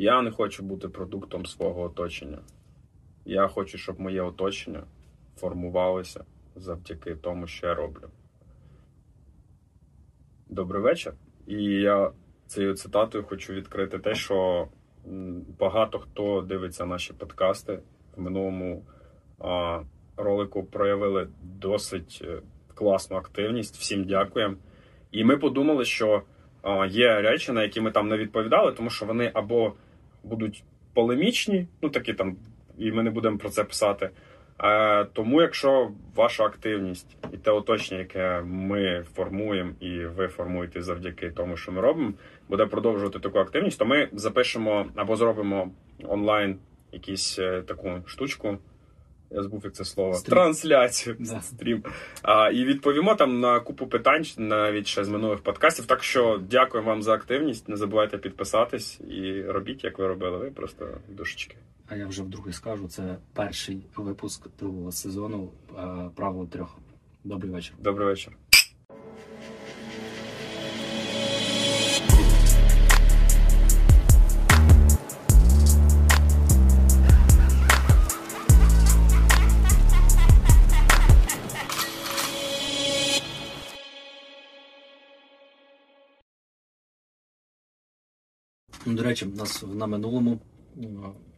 Я не хочу бути продуктом свого оточення. Я хочу, щоб моє оточення формувалося завдяки тому, що я роблю. Добрий вечір. І я цією цитатою хочу відкрити те, що багато хто дивиться наші подкасти в минулому а, ролику проявили досить е, класну активність. Всім дякуємо. І ми подумали, що а, є речі, на які ми там не відповідали, тому що вони або будуть полемічні, ну такі там, і ми не будемо про це писати. Е, тому, якщо ваша активність і те оточення, яке ми формуємо, і ви формуєте завдяки тому, що ми робимо, буде продовжувати таку активність, то ми запишемо або зробимо онлайн якусь е, таку штучку. Я забув, як це слово. Стрім. Трансляцію. Да. Стрім. А, і відповімо там на купу питань, навіть ще з минулих подкастів. Так що дякую вам за активність. Не забувайте підписатись і робіть, як ви робили. Ви просто душечки. А я вже вдруге скажу, це перший випуск другого сезону правило трьох. Добрий вечір. Добрий вечір. До речі, у нас на минулому, е,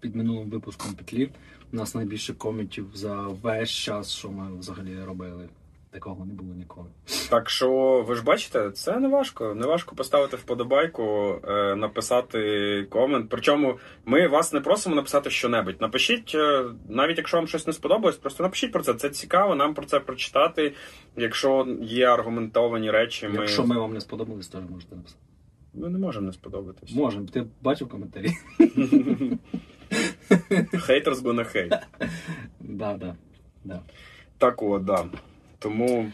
під минулим випуском петлі, у нас найбільше коментів за весь час, що ми взагалі робили. Такого не було ніколи. Так що ви ж бачите, це не важко. Не важко поставити вподобайку, е, написати комент. Причому ми вас не просимо написати що-небудь. Напишіть, е, навіть якщо вам щось не сподобалось, просто напишіть про це. Це цікаво, нам про це прочитати. Якщо є аргументовані речі, ми, Якщо ми вам не сподобались, теж можете написати. Ми не можемо не сподобатись. Можемо. Ти бачив коментарі? Haters gonna hate. Да, да, да. Так от, да. Тому,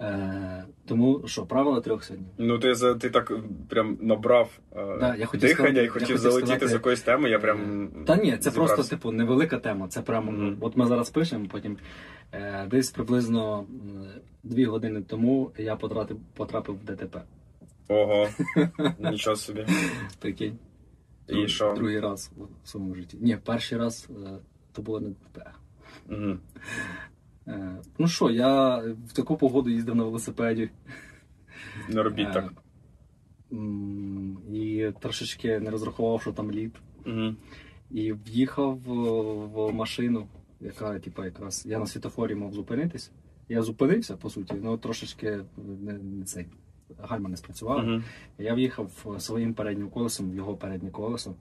Е, тому що, правила трьох сьогодні. ну ти за ти так прям набрав е, Да, я хотів дихання сказати- і хотів я хотів залетіти сказати- з якоїсь теми. Я прям Та ні, це зібрався. просто типу невелика тема. Це прямо. Мгм. От ми зараз пишемо, потім е, десь приблизно дві години тому я потрапив, потрапив в ДТП. Ого, нічого собі. Прикинь. І що? Другий раз в своєму житті. Ні, перший раз е, то було не ДТП. Угу. Е, ну що, я в таку погоду їздив на велосипеді. Не робіть Е, так. І трошечки не розрахував, що там лід. Угу. І в'їхав в, в машину, яка, типу, якраз я на світофорі мав зупинитись. Я зупинився, по суті, ну трошечки не, не цей гальма не спрацювала. Угу. Я в'їхав своїм переднім колесом в його переднє колесо.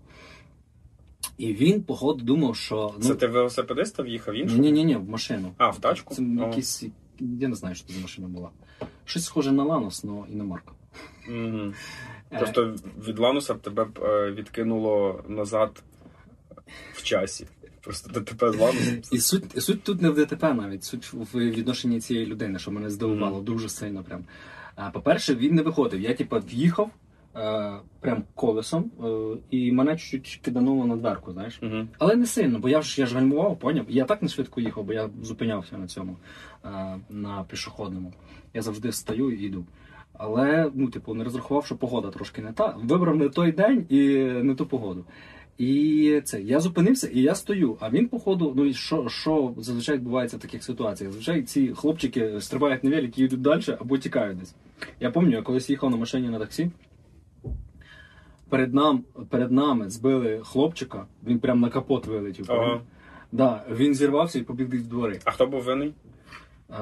І він, походу, думав, що. Ну, Це ти велосипедиста в'їхав іншу? ні, ні, ні, в машину. А, в тачку? Це О. якийсь. Я не знаю, що це за машина була. Щось схоже на Ланос, але іномарка. Мгм. Е, Просто від Лануса б тебе б е, відкинуло назад в часі. Просто ДТП з Ланусом. І суть, і суть тут не в ДТП навіть, суть в відношенні цієї людини, що мене здивувало дуже сильно. Прям. А, по-перше, він не виходив. Я типа в'їхав е, прям колесом, е, і мене чуть-чуть кидануло на дверку, знаєш. Угу. Але не сильно, бо я ж я ж гальмував, поняв? Я так не швидко їхав, бо я зупинявся на цьому, е, на пішохідному. Я завжди встаю і йду. Але, ну, типу, не розрахував, що погода трошки не та. Вибрав не той день і не ту погоду. І це я зупинився і я стою. А він, походу, ну і що, що зазвичай відбувається в таких ситуаціях? Зазвичай ці хлопчики стрибають на велик і йдуть далі або тікають десь. Я пам'ятаю, я колись їхав на машині на таксі. Перед, нам, перед нами збили хлопчика, він прямо на капот вилетів. Ага. Да, він зірвався і побіг десь в двори. А хто був винний?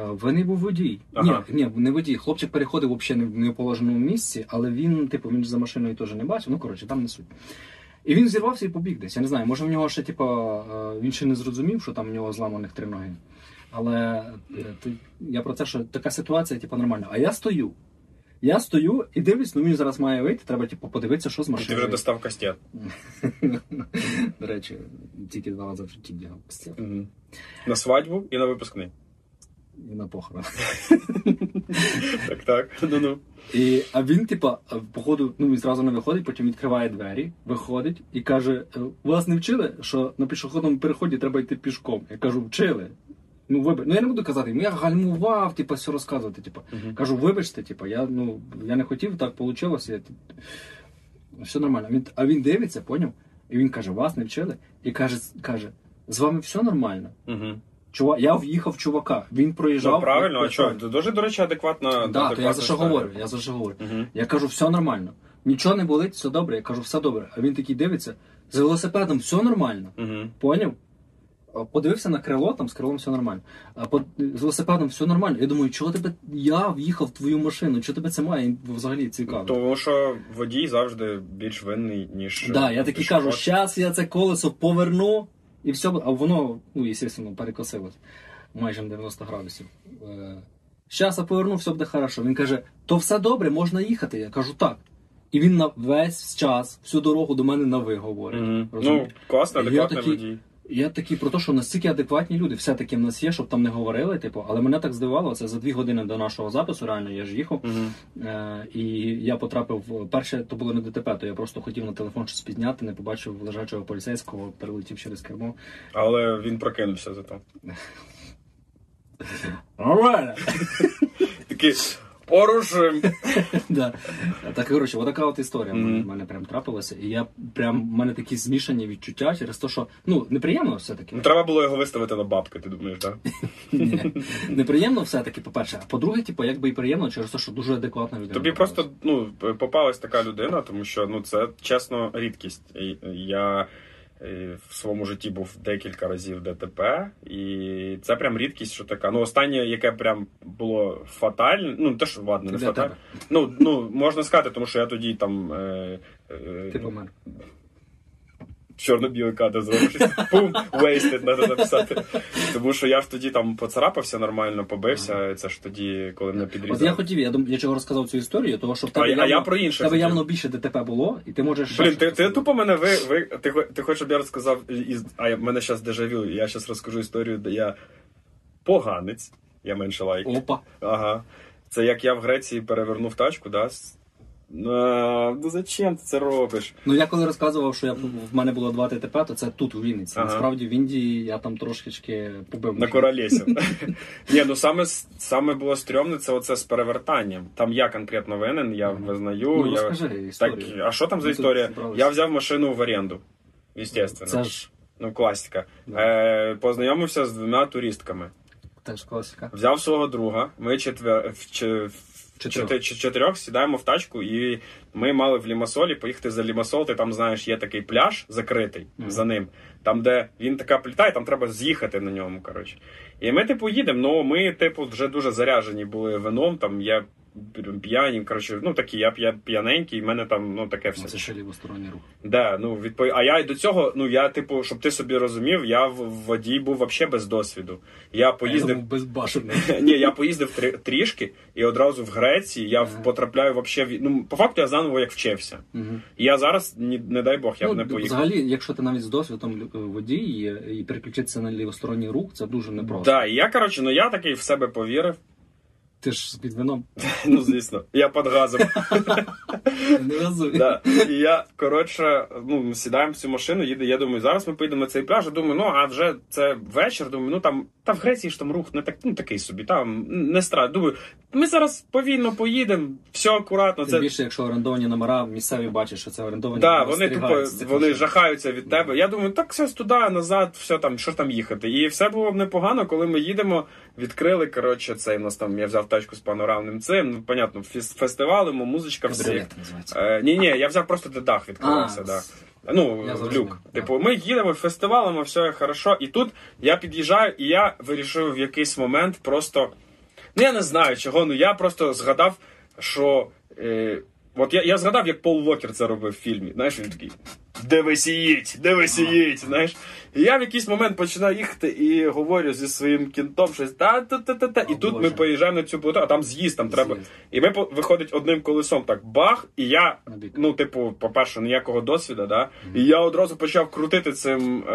Винний був водій. Ага. Ні, ні, не водій. Хлопчик переходив взагалі не в неположеному місці, але він, типу, він за машиною теж не бачив. Ну, коротше, там не суть. І він зірвався і побіг десь. Я не знаю, може в нього ще, типу, він ще не зрозумів, що там в нього зламаних три ноги. Але е, я про те, що така ситуація, типу, нормальна. А я стою. Я стою і дивлюсь, ну він зараз має вийти, треба типу, подивитися, що з І ти вже достав кастет. До речі, тільки два рази в житті бігав. Угу. На свадьбу і на випускний. І на похорон. Так, так. Ну-ну. І, а він, типа, походу, ну він зразу не виходить, потім відкриває двері, виходить і каже: «Е, вас не вчили, що на пішохідному переході треба йти пішком. Я кажу, вчили. Ну, вибач. Ну я не буду казати, я гальмував, типа, все розказувати. Типа. Мгм. Кажу, вибачте, типа, я, ну, я не хотів, так вийшло. Я... все нормально. Він, а він дивиться, поняв? І він каже, вас не вчили? І каже, каже з вами все нормально. Угу. Чува, я в'їхав в чуваках. Він проїжджав. Ну, правильно, а що? Дуже, до речі, адекватна. Да, то я за що говорю, я за що говорю. Мгм. Я кажу, все нормально. Нічого не болить, все добре. Я кажу, все добре. А він такий дивиться, з велосипедом все нормально. Мгм. Поняв? Подивився на крило, там з крилом все нормально. А по, з велосипедом все нормально. Я думаю, чого тебе я в'їхав в твою машину? Чого тебе це має взагалі цікаво? Тому що водій завжди більш винний, ніж. Да, я такий кажу, щас я це колесо поверну, і все, а воно, ну, звісно, перекосилось майже на 90 градусів. Е, Щас я поверну, все буде хорошо. Він каже, то все добре, можна їхати. Я кажу, так. І він на весь час, всю дорогу до мене на ви говорить. Мгм. Ну, Розумієш? класно, адекватний водій. Я такий про те, що настільки адекватні люди, все таки в нас є, щоб там не говорили, типу, але мене так здивувало, це за дві години до нашого запису, реально я ж їхав. Мгм. Е, і я потрапив перше, то було не ДТП, то я просто хотів на телефон щось підняти, не побачив лежачого поліцейського, перелетів через кермо. Але він прокинувся зато. Нормально! Такий оружим. да. Так, коротше, отака от історія в мене, в мене прям трапилася. І я прям в мене такі змішані відчуття через те, що ну неприємно все-таки. Ну, треба було його виставити на бабки, ти думаєш, так? Ні. Неприємно все-таки, по-перше. А по-друге, типу, якби і приємно через те, що дуже адекватна людина. Тобі просто ну, попалась така людина, тому що ну, це чесно рідкість. І Я в своєму житті був декілька разів ДТП, і це прям рідкість, що така. Ну, останнє, яке прям було фатальне, ну теж ладно, не фатальне. Ну, ну, можна сказати, тому що я тоді там. Е, е, Ти мене. Чорно-білий кадр зробиш. Пум, wasted, треба написати. Тому що я ж тоді там поцарапався нормально, побився. Це ж тоді, коли мене От я хотів, я дум, я чого розказав цю історію, того що в А, тебе а явно, я про в інше. тебе хотів. явно більше ДТП було, і ти можеш. Блін, щось ти, ти тупо мене ви, ви ти, ти хочеш, щоб я розказав із. А я- в мене зараз дежавю. Я зараз розкажу історію, де я поганець. Я менше лайк. Опа. Ага. Це як я в Греції перевернув тачку, да? з- А, ну зачем ти це робиш? Ну я коли розказував, що я в мене було два ДТП, то це тут у Вінниці. Ага. Насправді в Індії я там трошечки побив. На королесі. Ні, ну саме, саме було стрьомне, це оце з перевертанням. Там я конкретно винен, я визнаю. Ну, я... Так, а що там за Ми історія? Я взяв машину в оренду. Естественно. Це ж Ну, класика. Да. Е, познайомився з двома туристками. теж класика. Взяв свого друга. Ми четвер... в Чотирьох. чотирьох сідаємо в тачку, і ми мали в Лімасолі поїхати за Лімасол. Ти там знаєш, є такий пляж закритий Мгм. за ним, там, де він така пліта, і там треба з'їхати на ньому. Коротше. І ми, типу, їдемо. Ну ми, типу, вже дуже заряжені були вином. Там я п'яні, коротше, ну такі, я п'я- п'яненький, і в мене там ну таке все. Це ще лівосторонній рух. Да, ну відпов... А я й до цього, ну я, типу, щоб ти собі розумів, я в в водій був взагалі без досвіду. Я поїздив. Ні, я поїздив трі- трішки, і одразу в Греції я Ага. потрапляю вообще в... Ну, по факту я заново як вчився. І я зараз, не дай Бог, я б Ну, не поїхав. Взагалі, якщо ти навіть з досвідом лю- водій і, переключитися на лівосторонній рух, це дуже непросто. Да, я, коротше, ну я такий в себе повірив. Ти ж під вином Ну, звісно, я під газом. не розумію. Да. І я, коротше, ну, ми сідаємо в цю машину, їде, я думаю, зараз ми поїдемо на цей пляж. Я думаю, ну а вже це вечір. Думаю, ну там та в Греції ж там рух не так, ну такий собі, там не страт. Думаю, ми зараз повільно поїдемо, все акуратно. Тим Це більше, якщо орендовані номера, місцеві бачать, що це орендовані Да, вони тупо вони жахаються від тебе. Я думаю, так все туди, назад, все там, що ж там їхати. І все було б непогано, коли ми їдемо, відкрили. Коротше, цей у нас там я взяв тачку з панорамним цим. Ну, понятно, фіс- музичка всі. Кабріолет називається. Е, ні, ні, я взяв просто де дах відкривався, А, да. Ну, Я зрозумів, люк. Типу, ми їдемо фестивалимо, все хорошо. І тут я під'їжджаю, і я вирішив в якийсь момент просто. Ну, я не знаю чого, ну я просто згадав, що. Е, от я, я згадав, як Пол Уокер це робив в фільмі. Знаєш, він такий. Де ви сіїть? Де ви сіїть? Знаєш? І я в якийсь момент починаю їхати і говорю зі своїм кінтом щось та-та-та-та-та. І О, тут ми поїжджаємо на цю плиту, а там з'їзд, там треба. З'їзд. І ми по- виходить одним колесом так бах, і я, ну, типу, по-перше, ніякого досвіду, да? І я одразу почав крутити цим е,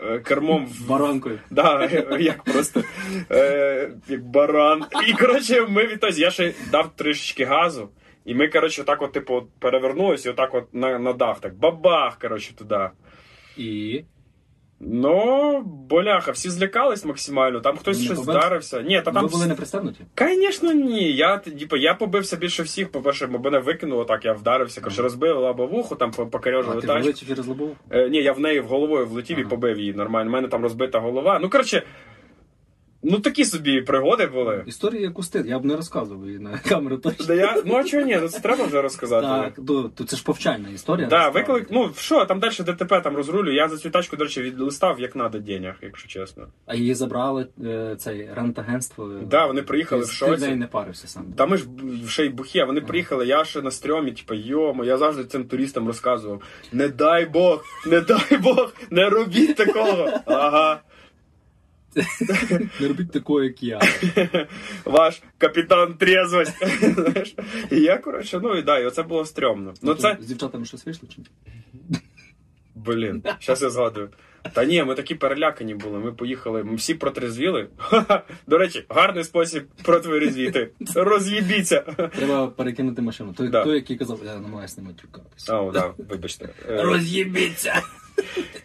е, кермом в Баранкою. Да, як просто е, як баран. І коротше, ми відтось, я ще дав трішечки газу. І ми, коротше, так от, типу, перевернулися, і отак от на, на дах, так бабах, коротше, туди. І Ну, боляха, всі злякались максимально. Там хтось Не щось вдарився. Ні, та там. Ви були не пристебнуті? Звісно, ні. Я, типу, я побився більше всіх. По-перше, бо мене викинуло так, я вдарився, коротше, розбив лобовуху, там покорежили ти тачку. влетів через лобову? Е, ні, я в неї в головою влетів і побив її нормально. У мене там розбита голова. Ну, коротше, ну такі собі пригоди були. Історія як устид, я б не розказував її на камеру точно. Да я, ну а чого ні? Ну це треба вже розказати. Так, то, то це ж повчальна історія. Да, насправді. виклик, ну що, там далі ДТП там розрулю. Я за цю тачку, до речі, відлистав як надо денег, якщо чесно. А її забрали е, цей рентагентство. Да, вони приїхали Ти- в Ти шоці. з не парився сам. Та ми ж ще й бухі, а вони приїхали, я ще на стрьомі, типу, йомо, я завжди цим туристам розказував. Не дай Бог, не дай Бог, не робіть такого. Ага. Не робіть такого, як я. Ваш капітан трезвость. Знаєш? І я, коротше, ну і да, і оце було стрьомно. Ну Тобто це. З дівчатами щось вийшло чи ні? Блін, зараз я згадую. Та ні, ми такі перелякані були. Ми поїхали, ми всі протрезвіли. Ха-ха. До речі, гарний спосіб протверезвіти. Роз'їбіться. Треба перекинути машину. Той, Да. той який казав, я намагаюся не матюкатися. О, да, вибачте. Е, Роз'їбіться!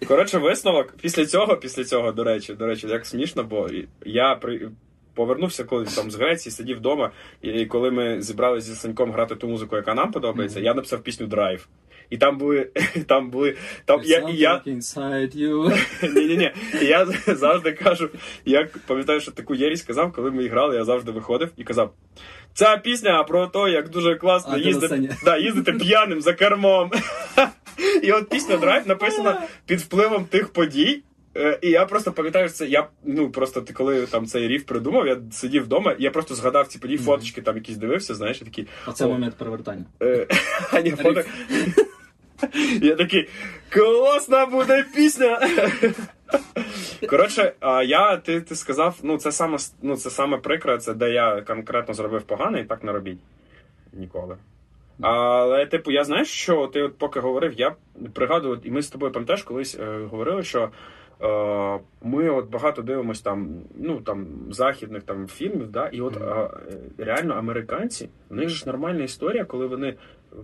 Коротше, висновок після цього, після цього, до речі, до речі, як смішно, бо я при. Повернувся, коли там з Греції, сидів вдома, і коли ми зібралися зі Саньком грати ту музику, яка нам подобається, Мгм. я написав пісню Драйв. І там були. Там були. Там, я, я, inside you. ні, ні, ні. Я завжди кажу, я пам'ятаю, що таку єрість казав, коли ми грали, я завжди виходив і казав: ця пісня про те, як дуже класно А, їздити, да, їздити п'яним за кермом. І от пісня Драйв написана під впливом тих подій. Е, І я просто пам'ятаю, що це я ну просто ти коли там цей ріф придумав, я сидів вдома, і я просто згадав ці події, фоточки там якісь дивився, знаєш, і такі. Оце О. момент перевертання. Е, а ні, фото... Я такий, класна буде пісня. Коротше, а я, ти, ти сказав, ну це саме ну, це саме прикре, це де я конкретно зробив погано і так не робіть. Ніколи. Але, типу, я знаєш, що ти от поки говорив, я пригадую, і ми з тобою пам'ятаєш, колись е, говорили, що е, ми от багато дивимося там, ну там західних там фільмів, да, і от е, реально американці, у них же ж нормальна історія, коли вони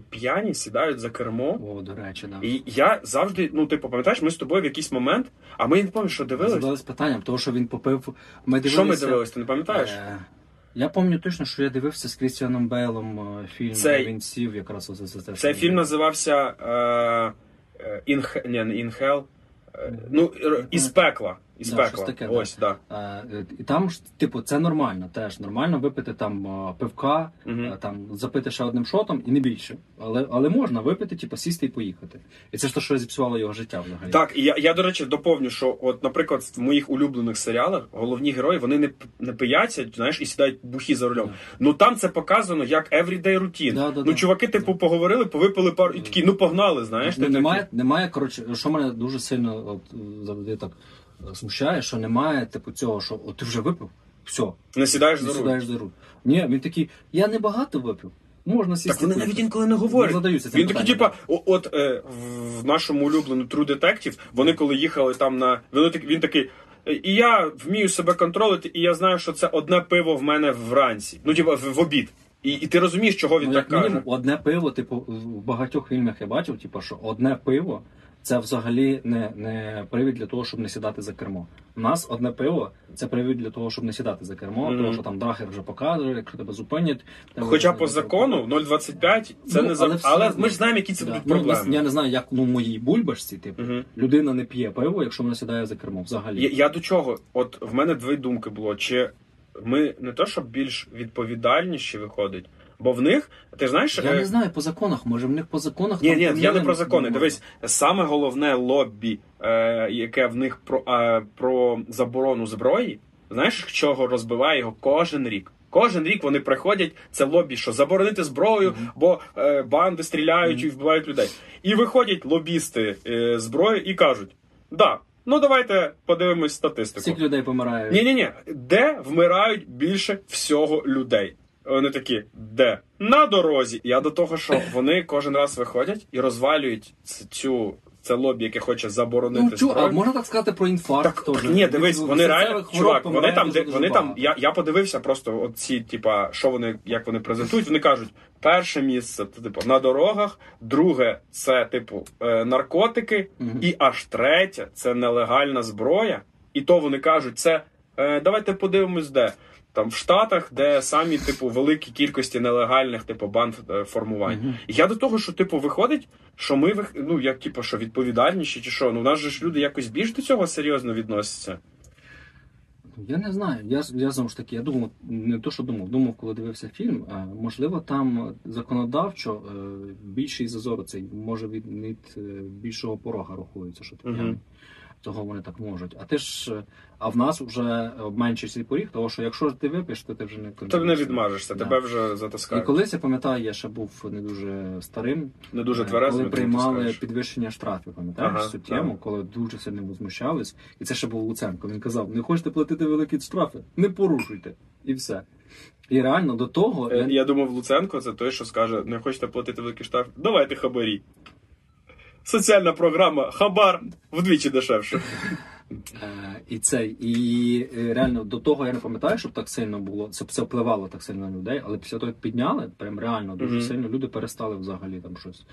п'яні сідають за кермо. О, до речі, да. І я завжди, ну типу, пам'ятаєш, ми з тобою в якийсь момент, а ми не пам'ятаю, що дивились. Задались питанням, того, що він попив. Ми дивилися, Що ми дивились, ти не пам'ятаєш? Е, Я пам'ятаю точно, що я дивився з Крістіаном Бейлом е, фільм, де він сів якраз оце це. Цей фільм називався е, е, In, ні, не «Інхел», Е, ну, р- із пекла. Із Да, пекла. таке, Ось, да. Е, І там ж, типу, це нормально теж. Нормально випити там е, пивка, е, там запити ще одним шотом і не більше. Але, але можна випити, типу, сісти і поїхати. І це ж те, що зіпсувало його життя взагалі. Так, і я, я, до речі, доповню, що, от, наприклад, в моїх улюблених серіалах головні герої вони не, не пияться, знаєш, і сідають бухі за рулем. Да. Ну там це показано як everyday routine. Да, да, ну, да. чуваки, типу, поговорили, повипили пару і такі, ну погнали, знаєш. Ну, немає, немає, коротше, що мене дуже сильно от, е, завжди так е, смущає, що немає, типу, цього, що от ти вже випив, все, Не сідаєш не за руль. сідаєш за руль. Ні, він такий, я не багато випив. Можна сісти. Так вони поїхати». навіть інколи не говорять. Не задаються цим Він такий, питанням. типа, о- от е, в нашому улюбленому True Detective, вони коли їхали там на. Вони так- він такий. «Е, І я вмію себе контролити, і я знаю, що це одне пиво в мене вранці. Ну, типа, в, в обід. І, і ти розумієш, чого він Ну, так як каже. мінімум, одне пиво, типу, в багатьох фільмах я бачив, типу, що одне пиво це взагалі не, не привід для того, щоб не сідати за кермо. У нас одне пиво це привід для того, щоб не сідати за кермо, Мгм. тому що там драхер вже показує, якщо тебе зупинять. тебе Хоча по закону 0,25 це Ну, не за... але але, ми ж знаємо, які це Да. будуть Ну, я не знаю, як ну, в моїй бульбашці, типу, Мгм. людина не п'є пиво, якщо вона сідає за кермо. Взагалі. Я, я до чого? От в мене дві думки було. Чи ми не то, щоб більш відповідальніші виходить, бо в них, ти знаєш, Я е, не знаю по законах, може в них по законах. Ні, там ні, я не про закони. Дивись, саме головне лоббі, е, яке в них про, е, про заборону зброї, знаєш, чого розбиває його кожен рік. Кожен рік вони приходять, це лобі, що заборонити зброю, Мгм. бо е, банди стріляють і вбивають людей. І виходять лобісти е, зброї і кажуть: да, ну давайте подивимось статистику. Скільки людей помирає? Ні, ні, ні. Де вмирають більше всього людей? Вони такі, де? На дорозі. Я до того, що вони кожен раз виходять і розвалюють цю. це лобі, яке хоче заборонити Ну, чу, а можна так сказати про інфаркт Так, теж? ні, дивись, вони реально, чувак, вони там, де, вони багато. там, я, я подивився просто от ці, типа, що вони, як вони презентують, вони кажуть, перше місце, це, типу, на дорогах, друге, це, типу, е, наркотики, Мгм. і аж третє, це нелегальна зброя. І то вони кажуть, це, е, давайте подивимось, де. Там в Штатах, де самі, типу, великі кількості нелегальних, типу, банд е, формувань. Мгм. І я до того, що типу виходить, що ми ну як типу, що відповідальніші, чи що? Ну, у нас же ж люди якось більш до цього серйозно відносяться. Я не знаю. Я, я знову ж таки, я думав, не то, що думав, думав, коли дивився фільм. А, можливо, там законодавчо е, більший зазор цей може від, від е, більшого порога рахується, що ти п'яний. Того вони так можуть. А ти ж, а в нас вже менший цей поріг, того що якщо ти вип'єш, то ти вже не Ти не відмажешся, Да. тебе вже І колись я пам'ятаю, я ще був не дуже старим, Не дуже Е, тверезо, Коли приймали підвищення штрафів, пам'ятаєш Ага, цю тему, коли дуже сильно возмущались, і це ще був Луценко. Він казав: не хочете платити великі штрафи, не порушуйте. І все. І реально до того Е, я, Я думав, Луценко це той, що скаже: не хочете платити великий штраф, давайте хабарі. Соціальна програма Хабар вдвічі дешевше. Е, і цей, і е, реально до того я не пам'ятаю, щоб так сильно було. Це це впливало так сильно на людей, але після того, як підняли, прям реально дуже Мгм. сильно люди перестали взагалі там щось.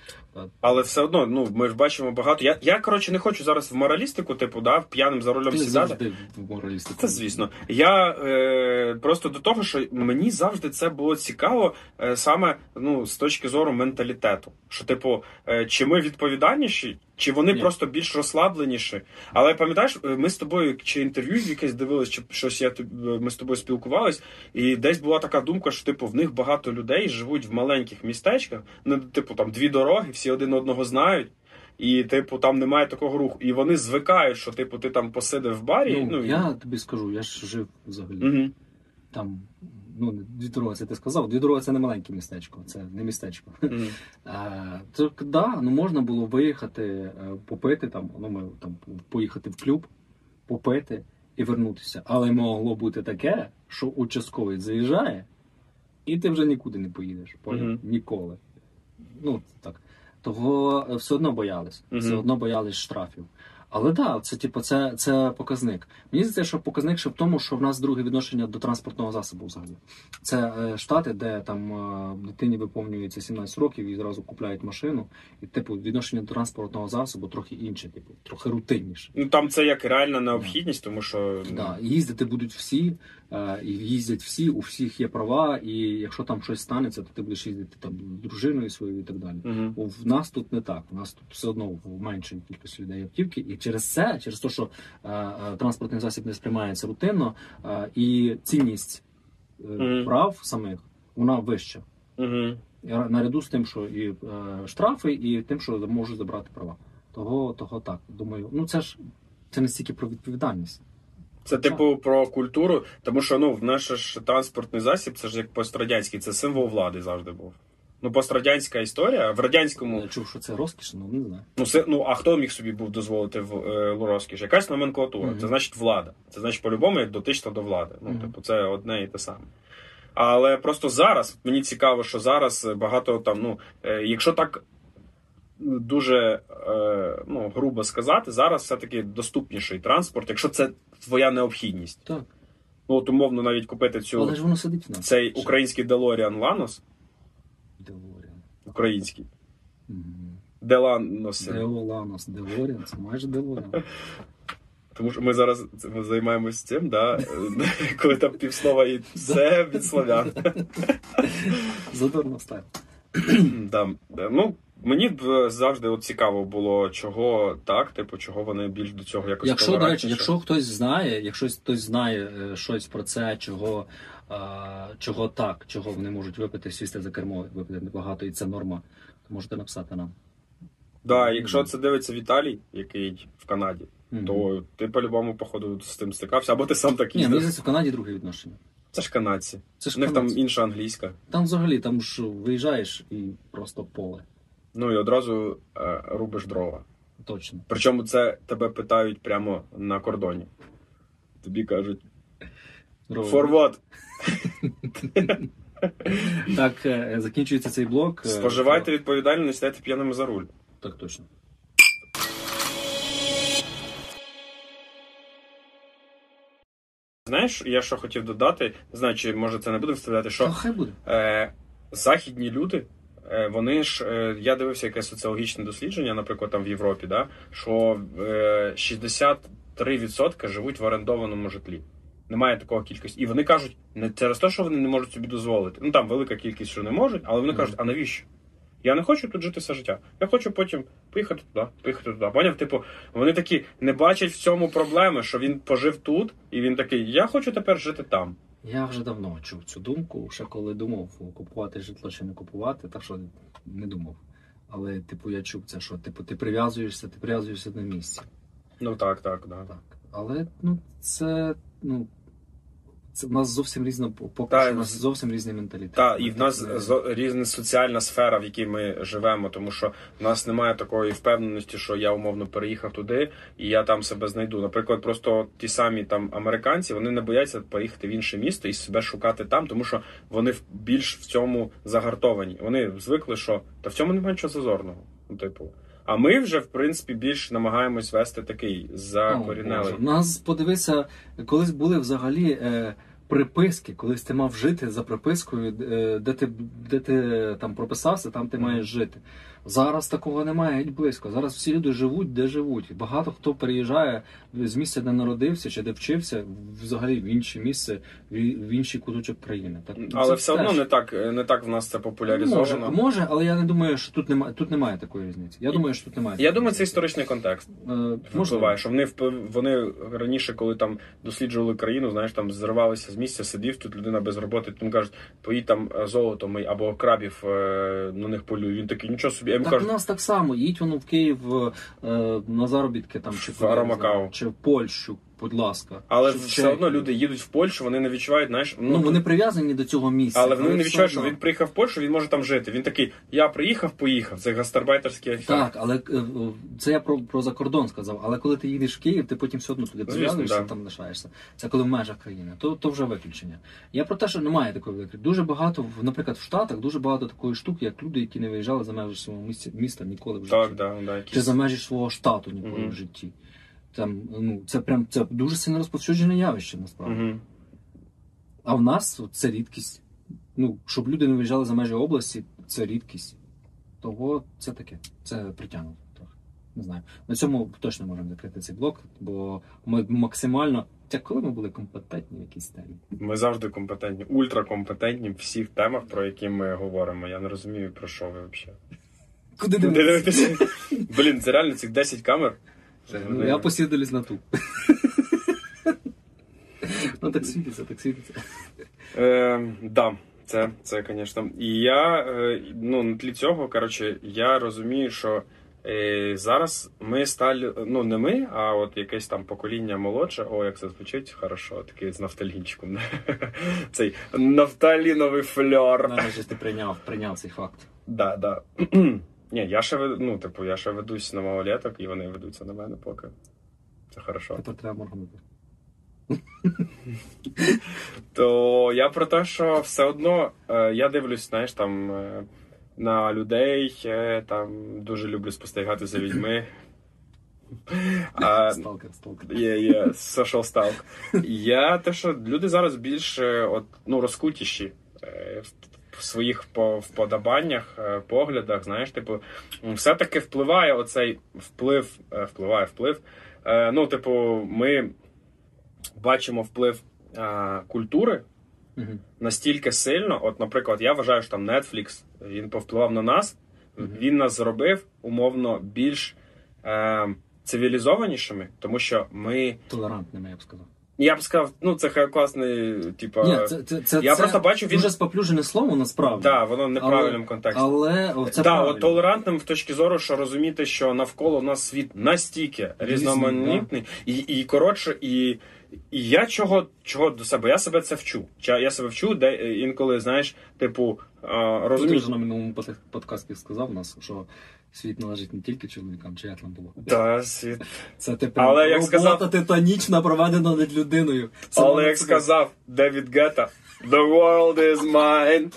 Але все одно, ну ми ж бачимо багато. Я, я коротше не хочу зараз в моралістику, типу, да, п'яним за рулем Ти сідати. завжди в моралістику. Це звісно. Я е, просто до того, що мені завжди це було цікаво е, саме ну, з точки зору менталітету. Що, типу, е, чи ми відповідальніші, чи вони Ні. просто більш розслабленіші. Але пам'ятаєш, е, ми з тобою чи інтерв'ю якесь дивились, чи щось я ми з тобою спілкувались, і десь була така думка, що типу в них багато людей живуть в маленьких містечках, ну, типу, там дві дороги, всі один одного знають. І, типу, там немає такого руху. І вони звикають, що, типу, ти там посидив в барі. Ну, і- я тобі скажу, я ж жив взагалі. Мгм. там, ну, дві дороги, це ти сказав, дві дороги це не маленьке містечко, це не містечко. Мгм. А, то, да, ну можна було виїхати, е, попити там, ну ми там поїхати в клуб, попити і вернутися. Але могло бути таке, що участковий заїжджає, і ти вже нікуди не поїдеш. Мгм. Ніколи. Ну, так. Того е, все одно боялись. Мгм. Все одно боялись штрафів. Але так, да, це типу, це, це показник. Мені здається, що показник ще в тому, що в нас друге відношення до транспортного засобу взагалі. Це е, штати, де там е, дитині виповнюється 17 років і зразу купляють машину. І типу відношення до транспортного засобу трохи інше, типу, трохи рутинніше. Ну там це як реальна необхідність, тому що ну, Да, їздити будуть всі, їздять всі, у всіх є права, і якщо там щось станеться, то ти будеш їздити там з дружиною своєю і так далі. Мгм. У В нас тут не так. У нас тут все одно в меншій кількості людей автівки, і через це, через те, що е, е, транспортний засіб не сприймається рутинно, е, і цінність е, Мгм. прав самих вона вища. Ра- наряду з тим, що і е, штрафи, і тим, що можуть забрати права. Того, того так. Думаю, ну це ж це не стільки про відповідальність. Це типу про культуру, тому що ну в наш ж транспортний засіб, це ж як пострадянський, це символ влади завжди був. Ну, пострадянська історія в радянському. Я чув, що це розкіш, ну не знаю. Ну, це, ну а хто міг собі був дозволити в е, розкіш? Якась номенклатура. Мгм. Це значить влада. Це значить по-любому як дотична до влади. Ну, Мгм. типу, це одне і те саме. Але просто зараз мені цікаво, що зараз багато там, ну, е, якщо так дуже е, ну, грубо сказати, зараз все-таки доступніший транспорт, якщо це твоя необхідність. Так. Ну, от умовно навіть купити цю, Але ж воно сидить в нас. цей український DeLorean Lanos, DeLorean. український, Мгм. DeLanos. DeoLanos, DeLorean, це майже DeLorean. Тому що ми зараз ми займаємося цим, да? коли там півслова і все від славян. Задорно став. да. Ну, мені б завжди от цікаво було, чого так, типу, чого вони більш до цього якось Якщо, до речі, якщо хтось знає, якщо хтось знає е, щось про це, чого, е, чого так, чого вони можуть випити, сісти за кермо, випити небагато, і це норма, то можете написати нам. Да, якщо це дивиться Віталій, який в Канаді, Мгм. то ти по-любому, походу, з тим стикався, або ти сам так Ні, здається, в Канаді друге відношення. Це ж канадці. Це ж У них там канадці. інша англійська. Там взагалі, там ж виїжджаєш і просто поле. Ну і одразу е, рубиш дрова. Точно. Причому це тебе питають прямо на кордоні. Тобі кажуть for what? Так, е, закінчується цей блок. Е, Споживайте відповідально, не сідайте п'яними за руль. Так точно. Знаєш, я що хотів додати, не знаю, чи може це не буде вставляти, що хай буде. е, західні люди, е, вони ж, е, я дивився якесь соціологічне дослідження, наприклад, там в Європі, да, що е, 63% живуть в орендованому житлі. Немає такого кількості. І вони кажуть, не через те, що вони не можуть собі дозволити. Ну там велика кількість, що не можуть, але вони кажуть, а навіщо? Я не хочу тут жити все життя. Я хочу потім поїхати туди, поїхати туди. Поняв? Типу, вони такі не бачать в цьому проблеми, що він пожив тут, і він такий, я хочу тепер жити там. Я вже давно чув цю думку, ще коли думав купувати житло чи не купувати, так що не думав. Але, типу, я чув це, що типу, ти прив'язуєшся, ти прив'язуєшся на місці. Ну так, так, да. Так. Але ну, це, ну, це в нас зовсім різна поки у нас зовсім різний менталітет. Та, і в нас різна соціальна сфера, в якій ми живемо, тому що в нас немає такої впевненості, що я умовно переїхав туди і я там себе знайду. Наприклад, просто ті самі там американці вони не бояться поїхати в інше місто і себе шукати там, тому що вони більш в цьому загартовані. Вони звикли, що та в цьому немає нічого зазорного. Ну, типу. А ми вже, в принципі, більш намагаємось вести такий закорінелий. У нас подивися, колись були взагалі е, приписки, колись ти мав жити за припискою, е, де ти де ти там прописався, там ти маєш жити. Зараз такого немає геть близько. Зараз всі люди живуть, де живуть. Багато хто переїжджає з місця, де народився чи де вчився, взагалі в інше місце, в інший куточок країни. Так Але це все одно не так, не так в нас це популяризовано. може, але я не думаю, що тут немає тут немає такої різниці. Я думаю, що тут немає. Я думаю, це історичний контекст. Е, впливає, що вони вони раніше, коли там досліджували країну, знаєш, там зривалися з місця, сидів тут людина без роботи, там кажуть, поїдь там е, золото мий або крабів е, на них полюй. Він такий, нічого собі. Я йому Так у нас так само. Їдь воно в Київ е, на заробітки там чи В чи в Польщу, будь ласка. але чи все Чехію. одно люди їдуть в Польщу, вони не відчувають, знаєш, Ну, вони прив'язані до цього місця. але вони не відчувають, що він приїхав в Польщу, він може там жити. Він такий, я приїхав, поїхав. Це гастарбайтерський ефект. Так, але е, це я про, про закордон сказав. Але коли ти їдеш в Київ, ти потім все одно туди прив'язуєшся, да. там лишаєшся. Це коли в межах країни. То, то вже виключення. Я про те, що немає такої виключення. Дуже багато, наприклад, в Штатах дуже багато такої штуки, як люди, які не виїжджали за межі свого місця, міста ніколи в житті. Так, да, да, чи за межі свого штату ніколи Мгм. в житті. Там, ну, це прям це дуже сильно розповсюджене явище, насправді. Мгм. А в нас це рідкість. Ну, щоб люди не виїжджали за межі області, це рідкість. Того це таке. Це притягнуто трохи. Не знаю. На цьому точно можемо закрити цей блок, бо ми максимально. Та коли ми були компетентні в якійсь темі. Ми завжди компетентні, ультракомпетентні в всіх темах, про які ми говоримо. Я не розумію, про що ви взагалі. Куди дивитися? Блін, це реально цих 10 камер. Ну, я посідалюсь на ту. ну так світиться, так світиться. Е, да, це, це, звісно. І я, е, ну, на тлі цього, коротше, я розумію, що е, зараз ми стали, ну, не ми, а от якесь там покоління молодше, о, як це звучить, хорошо, такий з нафталінчиком. Цей нафталіновий фльор. Нарешті ти прийняв, прийняв цей факт. Да, да. Ні, я ще вед- ну, типу, я ще ведусь на малолеток, і вони ведуться на мене поки. Це хорошо. Тепер треба моргнути. То я про те, що все одно е, я дивлюсь, знаєш, там е, на людей, е, там дуже люблю спостерігати за людьми. А, Сталкер, сталкер. Є, є, social stalk. Я те, що люди зараз більш е, от, ну, розкутіші е, в- в своїх вподобаннях, е, поглядах, знаєш, типу, все-таки впливає оцей вплив, е, впливає вплив. Е, Ну, типу, ми бачимо вплив культури настільки сильно. От, наприклад, я вважаю, що там Netflix він повпливав на нас. Він нас зробив умовно більш цивілізованішими, тому що ми. Толерантними, я б сказав. Я б сказав, ну це хай класний, типа. Ні, це, це, це, я це просто бачу, він. дуже споплюжене слово насправді. Да, воно в неправильному контексті. Але о, це да, от толерантним в точки зору, що розуміти, що навколо нас світ настільки різноманітний, і, і коротше, і, і я чого, чого до себе? Я себе це вчу. Я себе вчу, де е, інколи, знаєш, типу, Ну, Ти вже на минулому под- подкасті сказав нас, що світ належить не тільки чоловікам, чи як там було. Та, світ. Це ти прям Але як робота сказав- титанічна проведена над людиною. Сама Але як сказав Девід Гетта, The world is mine.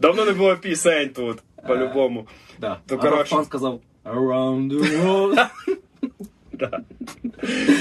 Давно не було пісень тут, по-любому. Да. То, а коротше- Рафан сказав Around the world. Да.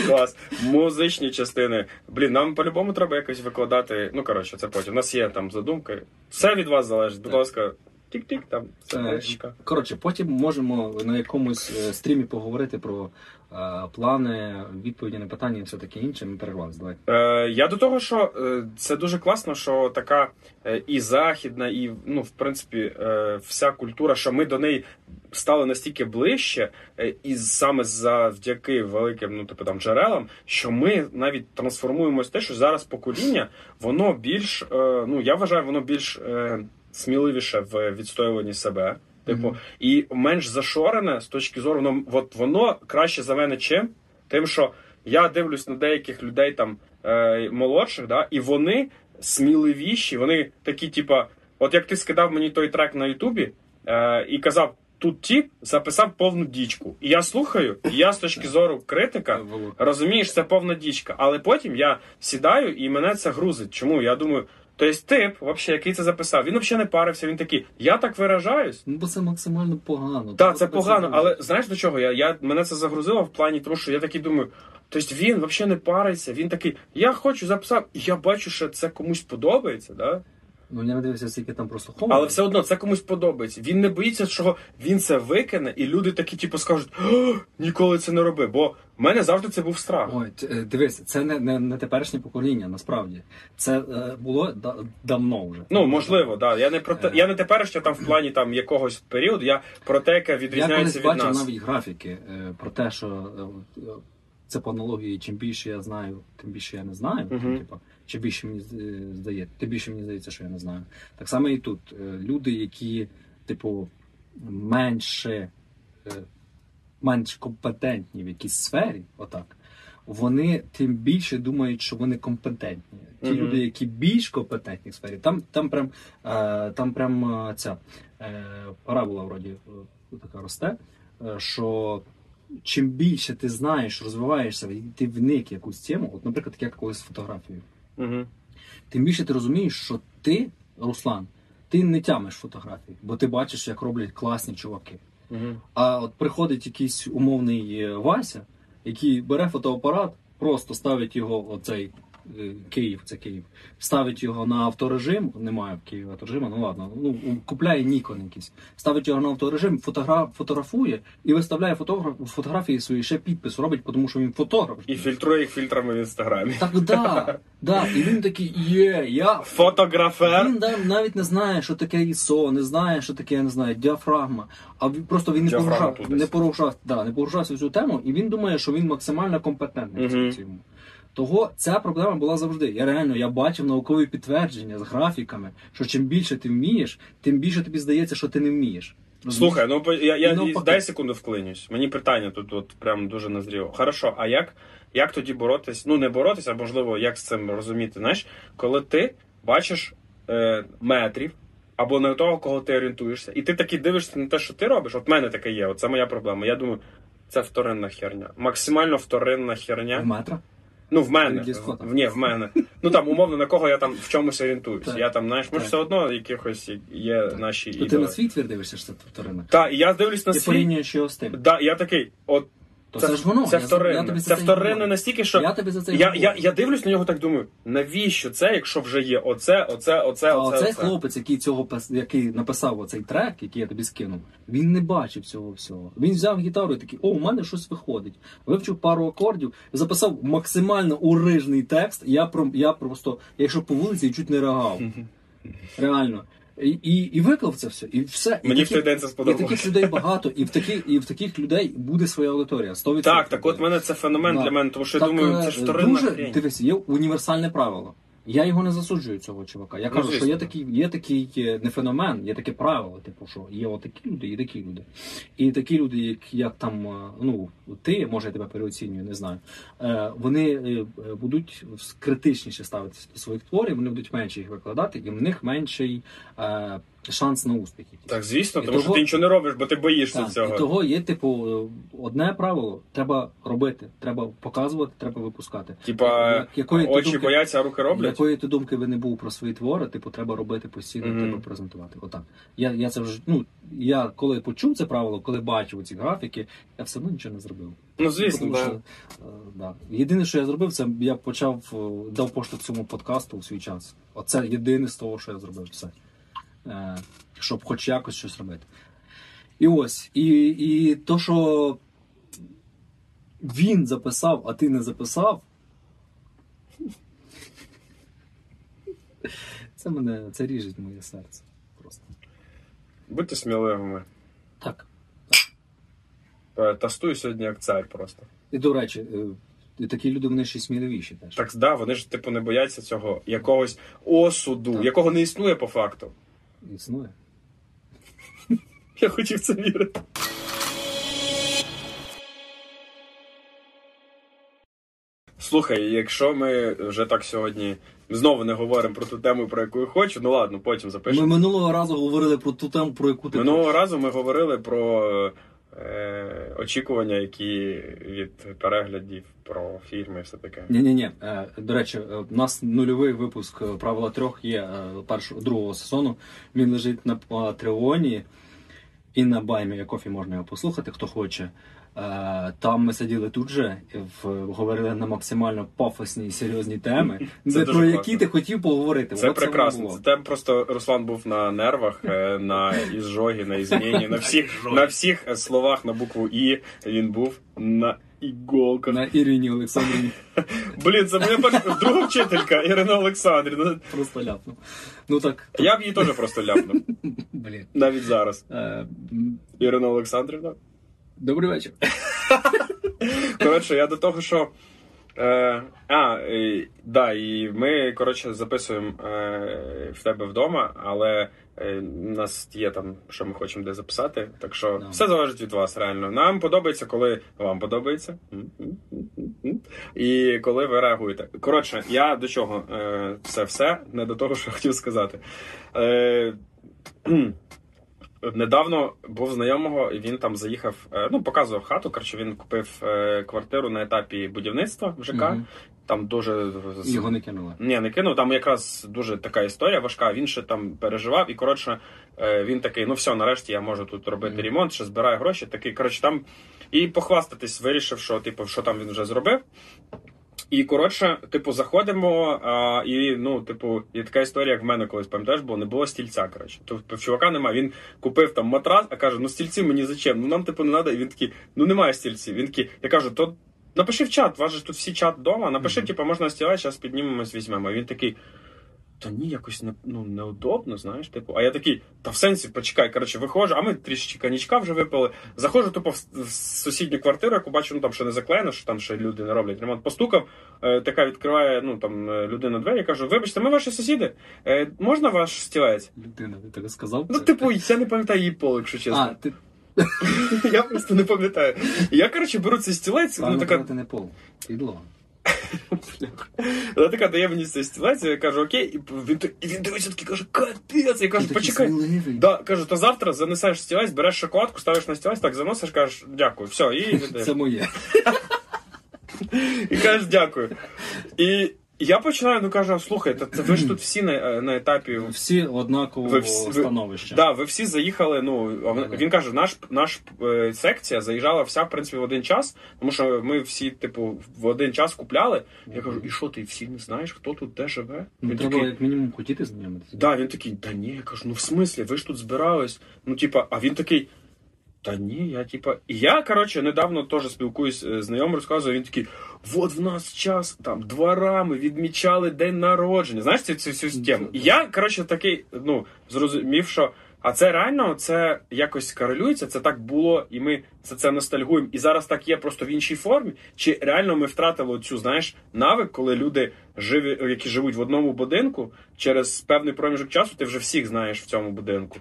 Клас. Музичні частини. Блін, нам по-любому треба якось викладати. Ну, коротше, це потім. У нас є там задумки. Все від вас залежить. Будь ласка, тік-тік, там, Е, сердечко. Коротше, потім можемо на якомусь е, стрімі поговорити про е, плани, відповіді на питання і все таке інше. Ми перервалися. Давай. Е, я до того, що е, це дуже класно, що така е, і західна, і ну, в принципі, е, вся культура, що ми до неї стали настільки ближче, е, і саме завдяки великим ну, типу, там, джерелам, що ми навіть трансформуємось те, що зараз покоління, воно більш, е, ну я вважаю, воно більш е, сміливіше в відстоюванні себе. Типу, Мгм. і менш зашорене з точки зору, ну, от воно краще за мене чим? Тим, що я дивлюсь на деяких людей там е, молодших, да, і вони сміливіші, вони такі, типа, от як ти скидав мені той трек на Ютубі е, і казав, тут тіп записав повну дічку. І я слухаю, і я з точки зору критика. Розумієш, це повна дічка. Але потім я сідаю і мене це грузить. Чому? Я думаю, то є тип, вообще, який це записав, він взагалі не парився, він такий, я так виражаюсь. Ну, бо це максимально погано. Так, це Тобто погано, але знаєш до чого? Я, я мене це загрузило в плані, тому що я такий думаю. Тобто він взагалі не париться, він такий, я хочу записав, і я бачу, що це комусь подобається, да? Ну, я не дивився, скільки там прослуховували. але все одно це комусь подобається. Він не боїться, що він це викине, і люди такі, типу, скажуть, ніколи це не роби. Бо в мене завжди це був страх. Ой, е, дивись, це не, не, не теперішнє покоління, насправді. Це е, було да, давно вже. Ну, можливо, да. Я не про те, я не тепер, що там в плані там якогось періоду, я про те, яке Я відрізняється від бачив нас. навіть графіки е, про те, що е, е, це по аналогії, чим більше я знаю, тим більше я не знаю. Мгм. Типа, чи більше мені здається, тим більше мені здається, що я не знаю. Так само і тут. Е, Люди, які, типу, менше, е, менш компетентні в якійсь сфері, отак. Вони тим більше думають, що вони компетентні. Ті Мгм. люди, які більш компетентні в сфері, там, там прям, е, там прям е, ця е, парабола вроді е, така росте, е, що чим більше ти знаєш, розвиваєшся, ти вник в якусь тему, от, наприклад, як колись з фотографією, Угу. тим більше ти розумієш, що ти, Руслан, ти не тямиш фотографії, бо ти бачиш, як роблять класні чуваки. Угу. А от приходить якийсь умовний е, Вася, який бере фотоапарат, просто ставить його, оцей Київ, це Київ, ставить його на авторежим, немає в Києві авторежиму, ну ладно, ну купляє Нікон якийсь, ставить його на авторежим, фотогра... фотографує і виставляє фотограф... фотографії свої ще підпис робить, тому що він фотограф. І фільтрує їх фільтрами в інстаграмі. Так, да, да, і він такий, є, я Фотографер. він да, навіть не знає, що таке ISO, не знає, що таке, я не знаю, діафрагма. А він просто він не порушав, не порушав, да, не порушався цю тему, і він думає, що він максимально компетентний в цьому. Того ця проблема була завжди. Я реально я бачив наукові підтвердження з графіками, що чим більше ти вмієш, тим більше тобі здається, що ти не вмієш. Слухай, ну я, я навпаки. дай секунду вклинюсь. Мені питання тут от прям дуже назріло. Хорошо, а як, як тоді боротись? Ну не боротися, а можливо, як з цим розуміти? Знаєш, коли ти бачиш е, метрів або на того, кого ти орієнтуєшся, і ти таки дивишся на те, що ти робиш. От в мене таке є. От це моя проблема. Я думаю, це вторинна херня. Максимально вторинна херня. в метра. Ну, в мене. В, ні, в мене. Ну там, умовно, на кого я там в чомусь орієнтуюсь. Так. Я там, знаєш, ми ж все одно якихось є наші То ти на свій твір дивишся, що це вторинна. Так, і я дивлюсь на Ти свій. порівнюєш його з тим. Так, я такий, от То це, це, ж воно. це вторинне. Це це вторинне настільки, що Я тобі за це я, я, я дивлюсь на нього, так думаю, навіщо це, якщо вже є оце, оце, оце, А оце. оце. хлопець, який цього який написав оцей трек, який я тобі скинув, він не бачив цього всього. Він взяв гітару і такий, о, у мене щось виходить. Вивчив пару акордів, записав максимально урижний текст. Я про я просто, якщо по вулиці, чуть не ригав. Реально. І, і, і виклав це все. І все. І Мені в той день це і таких людей багато, і в таких, і в таких людей буде своя аудиторія. 100%. Так, так от мене це феномен Да. для мене, тому що Так, я думаю, це ж е, вторинна дуже, хрень. Дивись, є універсальне правило. Я його не засуджую, цього чувака. Я Ну, кажу, що є такий, є такий е, не феномен, є таке правило, типу, що є отакі люди і такі люди. І такі люди, як, як там, е, ну, ти, може, я тебе переоцінюю, не знаю. Е, вони будуть критичніше ставитися до своїх творів, вони будуть менше їх викладати, і в них менший шанс на успіхи. Так, звісно, І тому що ти нічого не робиш, бо ти боїшся Так, цього. і того є, типу, е, одне правило: треба робити, треба показувати, треба випускати. Типа, Я- якої очі думки- бояться, а руки роблять. Якої ти думки ви не був про свої твори, типу, треба робити постійно, Мгм. треба презентувати. Отак. Я, я це вже, ну, я коли почув це правило, коли бачив ці графіки, я все одно нічого не зробив. Ну, звісно, Тому да. що, е, да. Єдине, що я зробив, це я почав е, дав поштовх цьому подкасту у свій час. Оце єдине з того, що я зробив. Все. Е, щоб хоч якось щось робити. І ось, і, і то, що він записав, а ти не записав. Це мене це ріжить моє серце. Просто. Будьте сміливими. Так. Е, Тастуй сьогодні як цар просто. І до речі, е, і такі люди вони ще сміливіші теж. Так, да, вони ж типу не бояться цього якогось осуду, Так. якого не існує по факту. Існує. Я хотів це вірити. Слухай, якщо ми вже так сьогодні знову не говоримо про ту тему, про яку я хочу, ну ладно, потім Ми минулого разу говорили про ту тему, про яку ти Минулого разу ми говорили про е, очікування, які від переглядів про фільми все таке. Ні, ні, ні. До речі, е, у нас нульовий випуск е, правила трьох є першого другого сезону. Він лежить на Патреоні і на Баймі Кофі можна його послухати, хто хоче. Е, Там ми сиділи тут же, говорили на максимально пафосні і серйозні теми, Це про які ти хотів поговорити. Це воно прекрасно. Це просто Руслан був на нервах, е, на ізжогі, на ізміні, на всіх, на всіх словах на букву І він був на іголках. На Ірині Олександрівні Блін, це моя перша друга вчителька Ірина Олександрівна. просто ляпнув. Ну так, Я б її теж просто ляпнув. блін. Навіть зараз. Е, Ірина Олександрівна. Добрий вечір. Коротше, я до того, що. Е, а, і, да, і ми, коротше, записуємо е, в тебе вдома, але е, у нас є там, що ми хочемо де записати. Так що Да. все залежить від вас, реально. Нам подобається, коли вам подобається. І коли ви реагуєте. Коротше, я до чого? Е, це все, не до того, що хотів сказати. Е. Недавно був знайомого, і він там заїхав, е, ну, показував хату. Коротше, він купив е, квартиру на етапі будівництва в ЖК. Мгм. Там дуже Його не кинули. ні, не кинув. Там якраз дуже така історія важка. Він ще там переживав, і коротше, е, він такий: ну все, нарешті я можу тут робити Мгм. ремонт, ще збираю гроші. Такий, коротше, там і похвастатись, вирішив, що типу, що там він вже зробив. І коротше, типу, заходимо, а, і ну, типу, є така історія, як в мене колись пам'ятаєш, бо не було стільця. Коротше, тобто в чувака немає. Він купив там матрас, а каже: ну стільці мені зачем? Ну нам типу не треба. І він такий, ну немає стільців. Він такий, я кажу, то напиши в чат, у вас же тут всі чат вдома. Напиши, Мгм. типу, можна стілець, зараз піднімемось, візьмемо. І він такий. Та ні, якось не, ну, неудобно, знаєш, типу. А я такий, та в сенсі, почекай, коротше, виходжу, а ми трішечки коньячка вже випили. Заходжу тупо в, сусідню квартиру, яку бачу, ну там ще не заклеєно, що там ще люди не роблять ремонт. Постукав, е, така відкриває, ну там е, людина двері, кажу, вибачте, ми ваші сусіди. Е, можна ваш стілець? Людина, ти так сказав? Ну, це? типу, я не пам'ятаю її пол, якщо чесно. А, ти Я просто не пам'ятаю. Я, коротше, беру цей стілець, ну така ти не пол. Підлога. Вона така дає мені цей стілець, я кажу, окей, і він, і він дивиться такий, каже, капець, я кажу, почекай. Да, кажу, то завтра занесеш стілець, береш шоколадку, ставиш на стілець, так заносиш, кажеш, дякую, все, і віддаєш. Це моє. І кажеш, дякую. І я починаю, ну кажу, слухай, та, та ви ж тут всі на, на етапі. Всі однакового Ви всі- ви- становища. Да, ви всі заїхали. Ну він- каже, наш наш е, секція заїжджала вся в принципі в один час, тому що ми всі, типу, в один час купляли. Я кажу, і що ти всі не знаєш, хто тут де живе? Ну, Він треба такий, як мінімум хотіти знайомитися. Да, він такий, та ні, я кажу, ну в смислі, ви ж тут збирались. Ну, типа, а він такий. Та ні, я типа. І я, коротше, недавно теж спілкуюсь е, з знайомим, розказую, він такий: от в нас час там дворами відмічали день народження. Знаєш цю, цю всю тему. І я, коротше, такий, ну, зрозумів, що. А це реально це якось корелюється, це так було, і ми за це ностальгуємо. І зараз так є просто в іншій формі. Чи реально ми втратили цю, знаєш, навик, коли люди живі, які живуть в одному будинку, через певний проміжок часу ти вже всіх знаєш в цьому будинку.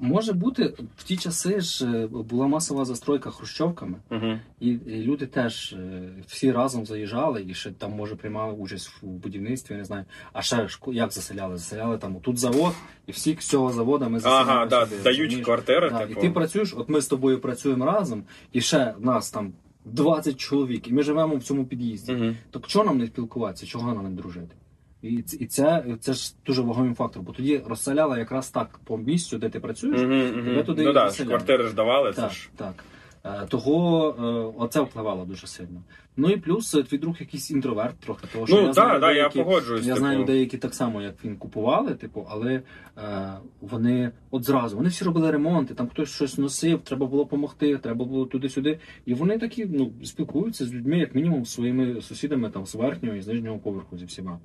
Може бути, в ті часи ж е, була масова застройка хрущовками, Угу. і, люди теж е, всі разом заїжджали і ще там, може, приймали участь в будівництві, я не знаю. А ще ж як заселяли? Заселяли там тут завод, і всі з цього заводу ми заселяли. Ага, да, сюди, дають розумієш? квартири, Да, типу. І ти працюєш, от ми з тобою працюємо разом, і ще нас там 20 чоловік, і ми живемо в цьому під'їзді. Угу. Так чого нам не спілкуватися, чого нам не дружити? І, і це, це ж дуже вагомий фактор, бо тоді розселяли якраз так по місцю, де ти працюєш. Угу. Тебе туди Ну і так, заселяють. квартири ж давали, це Так, ж. так. Е, Того е, оце впливало дуже сильно. Ну і плюс е, твій друг якийсь інтроверт трохи. Того, що Ну я знаю так, так, людей, я погоджуюсь. я типу. знаю людей, які так само, як він купували, типу, але е, вони от зразу вони всі робили ремонти, там хтось щось носив, треба було допомогти, треба було туди-сюди. І вони такі ну, спілкуються з людьми, як мінімум, з своїми сусідами там з верхнього і з нижнього поверху зі всіма.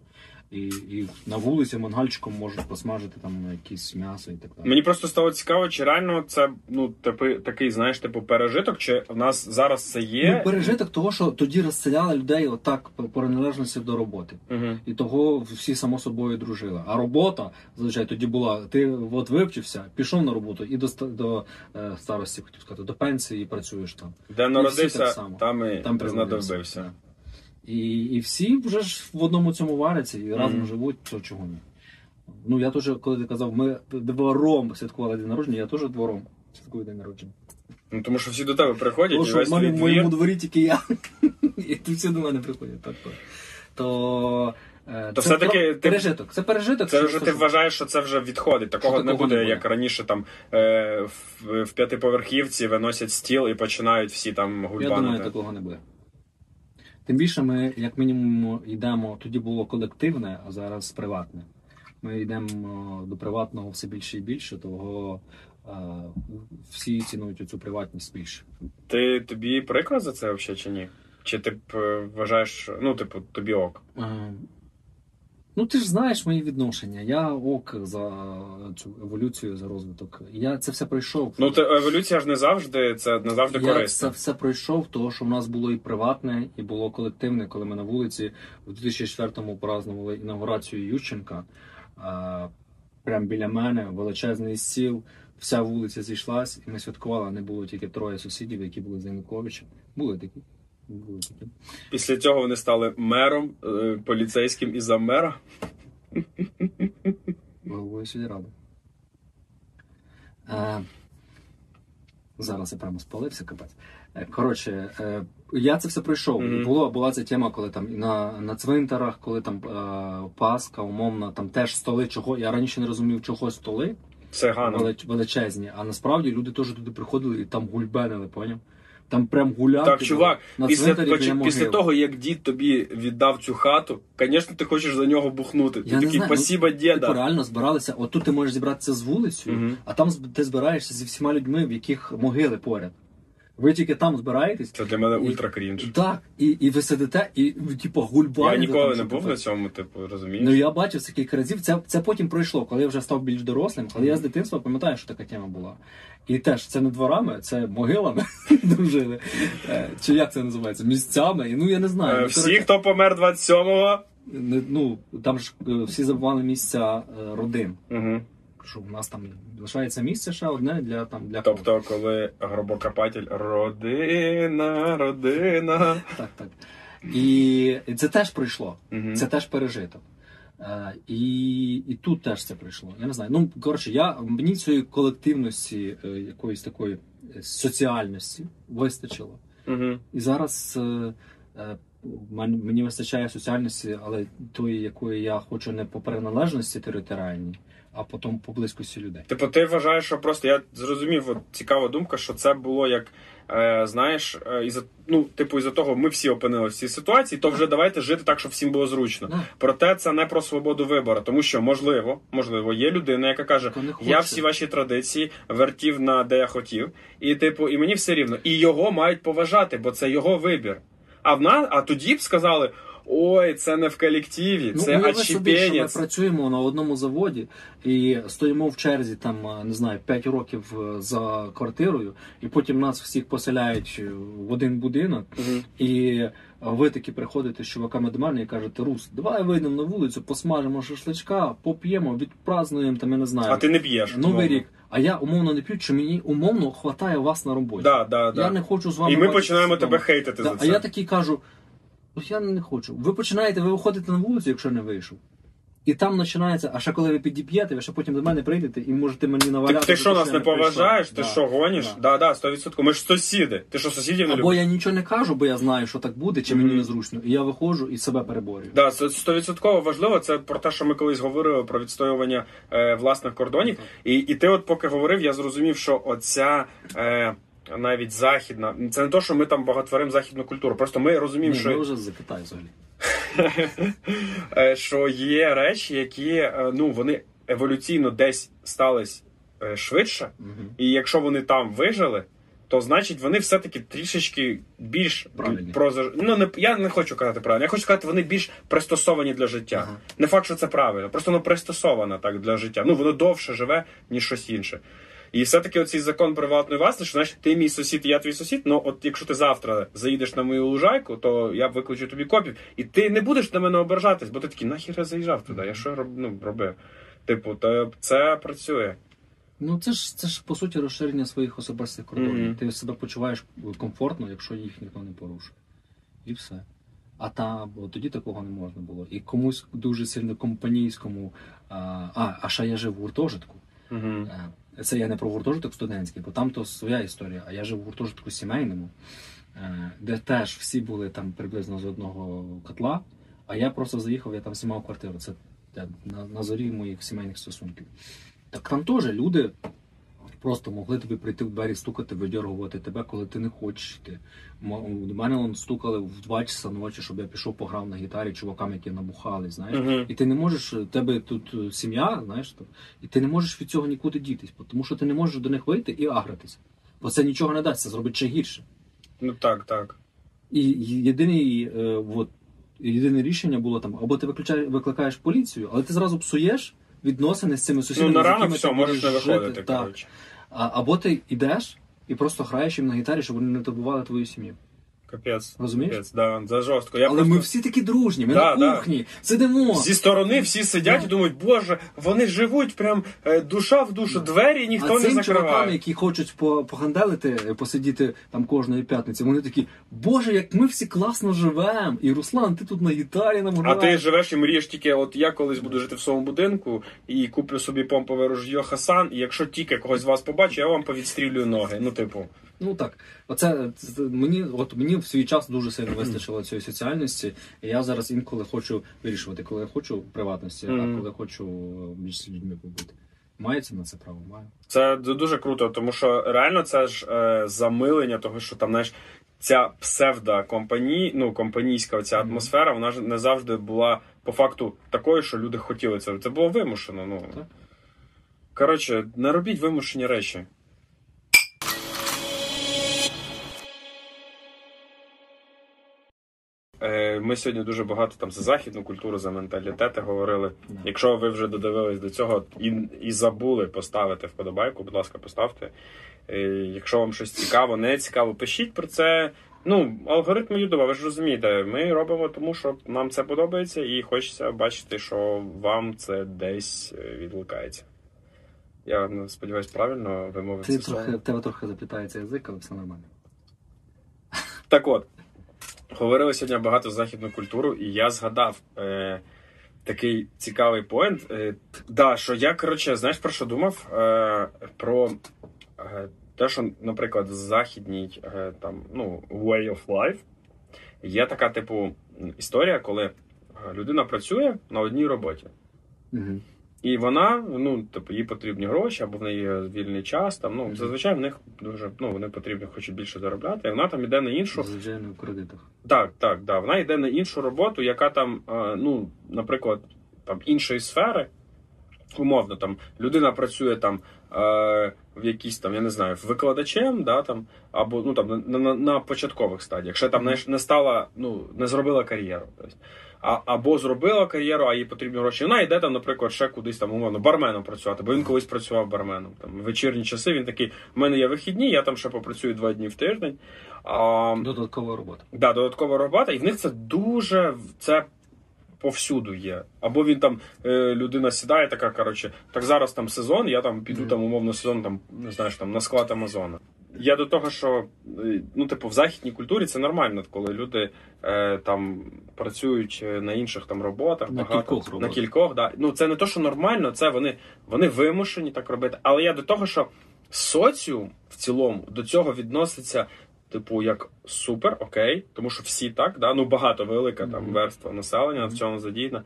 І, і на вулиці мангальчиком можуть посмажити там якісь м'ясо і так далі. Мені просто стало цікаво, чи реально це ну, типи, такий, знаєш, типу пережиток, чи в нас зараз це є. Ну, пережиток того, що тоді розселяли людей отак по приналежності до роботи. Угу. І того всі само собою дружили. А робота, зазвичай, тоді була: ти от вивчився, пішов на роботу і до, до е, старості, хотів сказати, до пенсії і працюєш там. Де народився, так само. там і Там. Так. І, і всі вже ж в одному цьому варяться і разом Мгм. живуть, то чого ні. Ну я теж, коли ти казав, ми двором святкували день народження, я теж двором святкую день народження. Ну тому що всі до тебе приходять, Тому і весь твій в моєму двір. дворі тільки я. І тут всі до мене приходять. Так, так. То, е, То це все-таки ти- пережиток. Це пережиток. Це вже що- ти вважаєш, що це вже відходить. Такого Що не буде, не як раніше там е, в, в п'ятиповерхівці виносять стіл і починають всі там Я думаю, такого не буде. Тим більше ми, як мінімум, йдемо, тоді було колективне, а зараз приватне. Ми йдемо е, до приватного все більше і більше, того е, всі цінують цю приватність більше. Ти тобі прикро за це взагалі чи ні? Чи ти б е, вважаєш, ну, типу, тобі ок? Ну, ти ж знаєш мої відношення. Я ок за цю еволюцію, за розвиток. Я це все пройшов. Ну, то еволюція ж не завжди, це не завжди Я корисно. це все пройшов, того що в нас було і приватне, і було колективне, коли ми на вулиці в 2004-му празднували інаугурацію Ющенка. Прямо біля мене величезний стіл, вся вулиця зійшлась, і ми святкували. Не було тільки троє сусідів, які були з Януковича. Були такі. Після цього вони стали мером, е, поліцейським і заммера. Головою сільради. Е, зараз я прямо спалився, капець. Е, Коротше, е, я це все пройшов. І було, була ця тема, коли там на, на цвинтарах, коли там е, Пасха, умовно, там теж столи, чого. Я раніше не розумів, чого столи Це велич, величезні, а насправді люди теж туди приходили і там гульбенили, поняв? Там прям гуляти. Так, чувак, на Після, поч- після того, як дід тобі віддав цю хату, звісно, ти хочеш за нього бухнути. Ти Я не такий знаю, ну, діда. Типу, реально збиралися. От тут ти можеш зібратися з вулицею, угу. а там ти збираєшся зі всіма людьми, в яких могили поряд. Ви тільки там збираєтесь. Це для мене І- ультра крінж. Так, і, і ви сидите, і типу гульбаєте. Я ніколи там, не був на цьому, типу, розумієш? Ну я бачив це кілька разів. Це, це потім пройшло, коли я вже став більш дорослим, але я з дитинства пам'ятаю, що така тема була. І теж це не дворами, це могилами дружили. Е, Чи як це називається? Місцями. І, Ну я не знаю. Е, Ну, Всі, хто помер 27-го. не- ну там ж е, всі забували місця родин. Угу. Що у нас там лишається місце ще одне для там для. Тобто, коли гробокопатель родина, родина. так, так. І це теж пройшло, Мгм. це теж пережито. Е, і, і тут теж це пройшло. Я не знаю. Ну коротше, я мені цієї колективності, е, якоїсь такої соціальності вистачило. Мгм. І зараз е, е, мені вистачає соціальності, але тої, якої я хочу не по приналежності територіальній, а потім по близькості людей. Типу, ти вважаєш, що просто я зрозумів, от, цікава думка, що це було як, е, знаєш, е, із ну, типу, із-за того, ми всі опинилися в цій ситуації, то вже давайте жити так, щоб всім було зручно. Да. Проте це не про свободу вибору, тому що можливо, можливо, є людина, яка каже: я всі ваші традиції вертів на де я хотів, і типу, і мені все рівно. І його мають поважати, бо це його вибір. А в нас, а тоді б сказали: ой, це не в колективі, це уяви собі, що ми працюємо на одному заводі і стоїмо в черзі там, не знаю, 5 років е, за квартирою, і потім нас всіх поселяють е, в один будинок, Мгм. і е, ви таки приходите з чуваками до мене і кажете, Рус, давай вийдемо на вулицю, посмажемо шашличка, поп'ємо, відпразнуємо, там я не знаю. А ти не б'єш. Новий умовно. рік. А я умовно не п'ю, чи мені умовно хватає вас на роботі. Да, да, да. Я не хочу з вами. І ми починаємо тебе хейтити Да, за а я такий кажу: ось я не хочу. Ви починаєте, ви виходите на вулицю, якщо не вийшов. І там починається, а ще коли ви підіп'єте, ви ще потім до мене прийдете і можете мені наваляти. Ти, ти що нас не поважаєш? Ти що гониш? да. Да, да, 100%. Ми ж сусіди. Ти що сусідів не Або любиш? я нічого не кажу, бо я знаю, що так буде, чи мені незручно. І я виходжу і себе переборюю. Да, це стовідсотково важливо. Це про те, що ми колись говорили про відстоювання е, власних кордонів. І, і ти, от поки говорив, я зрозумів, що оця. Е, навіть західна, це не то, що ми там багатворимо західну культуру. Просто ми розуміємо, Ні, що ми вже запитаю взагалі. Е, що є речі, які е, ну вони еволюційно десь стались е, швидше, Мгм. і якщо вони там вижили, то значить вони все-таки трішечки більш Правильні. проза... Ну не я не хочу казати правильно, я хочу сказати, вони більш пристосовані для життя. Ага. Не факт, що це правильно, просто воно пристосоване так для життя. Ну воно довше живе, ніж щось інше. І все-таки оцей закон приватної власності, що знаєш, ти мій сусід, я твій сусід. Ну от якщо ти завтра заїдеш на мою лужайку, то я викличу тобі копів, і ти не будеш на мене ображатись, бо ти такий, нахер я заїжджав туди, я що роб... ну, робив? Типу, то це працює. Ну це ж це ж по суті розширення своїх особистих кордонів. Мгм. Ти себе почуваєш комфортно, якщо їх ніхто не порушує. І все. А та бо тоді такого не можна було. І комусь дуже сильно компанійському. А, а, а ще я жив в гуртожитку. Угу. Це я не про гуртожиток студентський, бо там то своя історія. А я жив у гуртожитку сімейному, е, де теж всі були там приблизно з одного котла. А я просто заїхав, я там знімав квартиру. Це на, на зорі моїх сімейних стосунків. Так там теж люди просто могли тобі прийти в двері, стукати, видергувати тебе, коли ти не хочеш йти. До мене он стукали в 2 часа ночі, щоб я пішов пограв на гітарі чувакам, які набухали, знаєш. Угу. І ти не можеш, у тебе тут е, сім'я, знаєш, і ти не можеш від цього нікуди дітись, тому що ти не можеш до них вийти і агратися. Бо це нічого не дасть, це зробить ще гірше. Ну так, так. І єдиний, е, от, єдине рішення було там, або ти виключаєш, викликаєш поліцію, але ти зразу псуєш відносини з цими Ну сусідами. на ранок все, можеш не виходити. Так. коротше. Або ти йдеш і просто граєш їм на гітарі, щоб вони не турбували твою сім'ю. Капець. Розумієш? Капець, да, за жорстко. Я але просто... ми всі такі дружні, ми Да, на да. кухні, сидимо. Зі сторони всі сидять Ну. і думають, боже, вони живуть прям е, душа в душу, двері ніхто а не цим чувакам, які хочуть по- поханделити, е, посидіти там кожної п'ятниці, вони такі, боже, як ми всі класно живемо. І Руслан, ти тут на гітарі нам А ти живеш і мрієш тільки, от я колись буду жити в своєму будинку і куплю собі помпове ружьо Хасан, і якщо тільки когось з вас побачу, я вам повідстрілюю ноги. Ну, типу, Ну так, оце мені, от мені в свій час дуже сильно вистачило цієї соціальності. І я зараз інколи хочу вирішувати, коли я хочу приватності, а коли хочу між людьми побути. Мається на це право? Маю. це дуже круто, тому що реально це ж е, замилення того, що там, знаєш, ця псевдокомпаній, ну, компанійська ця атмосфера, вона ж не завжди була по факту такою, що люди хотіли це. Це було вимушено. Ну. Так. Коротше, не робіть вимушені речі. Ми сьогодні дуже багато там за західну культуру, за менталітети говорили. Якщо ви вже додивились до цього і, і забули поставити вподобайку, будь ласка, поставте. Е, Якщо вам щось цікаво, не цікаво, пишіть про це. Ну, алгоритми Ютуба, ви ж розумієте, ми робимо тому, що нам це подобається, і хочеться бачити, що вам це десь е. Я ну, сподіваюся, правильно вимовив Ти це трохи, в тебе трохи заплітається язик, але все нормально. Так от, говорили сьогодні багато західну культуру, і я згадав е, такий цікавий поінт. Е, да, що я, коротше, знаєш, про що думав? Е, про е, те, що, наприклад, в західній е, там, ну, way of life є така, типу, історія, коли е, людина працює на одній роботі. Угу. І вона, ну, типу, їй потрібні гроші, або в неї вільний час. Там, ну, зазвичай в них дуже, ну, вони потрібні, хочуть більше заробляти, і вона там іде на іншу. Звичайно, в кредитах. Так, так, да. Вона йде на іншу роботу, яка там, е, ну, наприклад, там іншої сфери. Умовно, там людина працює там е, в якійсь там, я не знаю, викладачем, да, там, або ну там на, на, на початкових стадіях. Ще там не, не стала, ну, не зробила кар'єру. Тобто. А, або зробила кар'єру, а їй потрібні гроші. Вона йде там, наприклад, ще кудись там, умовно, барменом працювати, бо він колись працював барменом. Там вечірні часи він такий: в мене є вихідні, я там ще попрацюю два дні в тиждень. А, Додаткова робота. Да, додаткова робота, і в них це дуже це повсюду є. Або він там е, людина сідає, така коротше, так зараз там сезон, я там піду Мгм. там умовно сезон, там не знаєш, там на склад Амазона. Я до того, що е, ну, типу, в західній культурі це нормально, коли люди е, там працюють е, на інших там роботах, На багато кількох на кількох, да. Ну це не то, що нормально, це вони, вони вимушені так робити. Але я до того, що соціум в цілому до цього відноситься. Типу, як супер, окей, тому що всі так, да? ну багато велика там верства населення в цьому задіяна.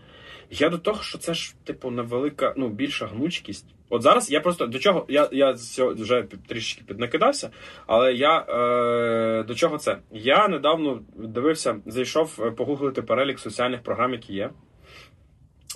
Я до того, що це ж, типу, невелика, ну, більша гнучкість. От зараз я просто до чого, я, я вже трішки піднакидався, але я е, до чого це? Я недавно дивився, зайшов е, погуглити перелік соціальних програм, які є.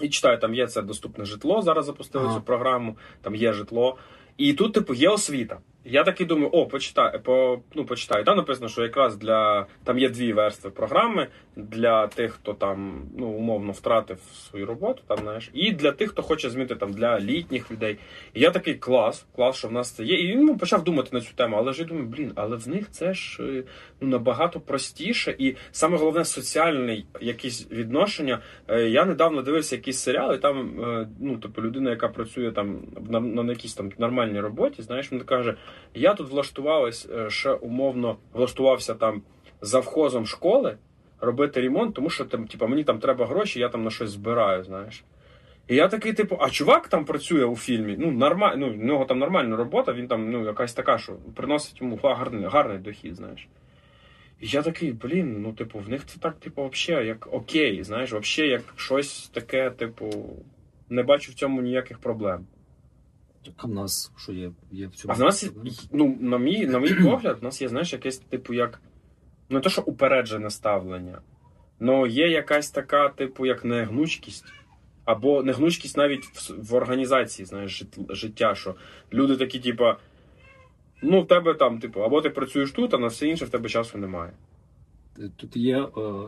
І читаю, там є це доступне житло. Зараз запустили Ага. цю програму, там є житло. І тут, типу, є освіта. Я такий думаю, о, почитаю, по, ну, почитаю. Там написано, що якраз для там є дві верстви програми для тих, хто там ну, умовно втратив свою роботу, там знаєш, і для тих, хто хоче змінити там для літніх людей. І я такий клас, клас, що в нас це є. І ну, почав думати на цю тему, але ж я думаю, блін, але в них це ж е, ну, набагато простіше, і саме головне соціальне якісь відношення. Е, Я недавно дивився якісь серіали, там е, ну, типу, людина, яка працює там на, на якійсь там нормальній роботі, знаєш, вона каже: я тут влаштувалась е, ще умовно влаштувався там завхозом школи робити ремонт, тому що там, типу, мені там треба гроші, я там на щось збираю, знаєш. І я такий, типу, а чувак там працює у фільмі. Ну, нормаль, ну, в нього там нормальна робота, він там ну, якась така, що приносить йому гарний, гарний дохід, знаєш. І я такий, блін, ну, типу, в них це так, типу, взагалі, як окей, знаєш, взагалі, як щось таке, типу, не бачу в цьому ніяких проблем. А в нас що є? Є в цьому. А в нас, ну, на мій, на мій погляд, в нас є, знаєш, якесь, типу, як. Ну, не то, що упереджене ставлення, але є якась така, типу, як негнучкість. Або негнучкість навіть в, в організації, знаєш, жит- життя, що люди такі, типу, ну, в тебе там, типу, або ти працюєш тут, а на все інше в тебе часу немає. Тут є, е,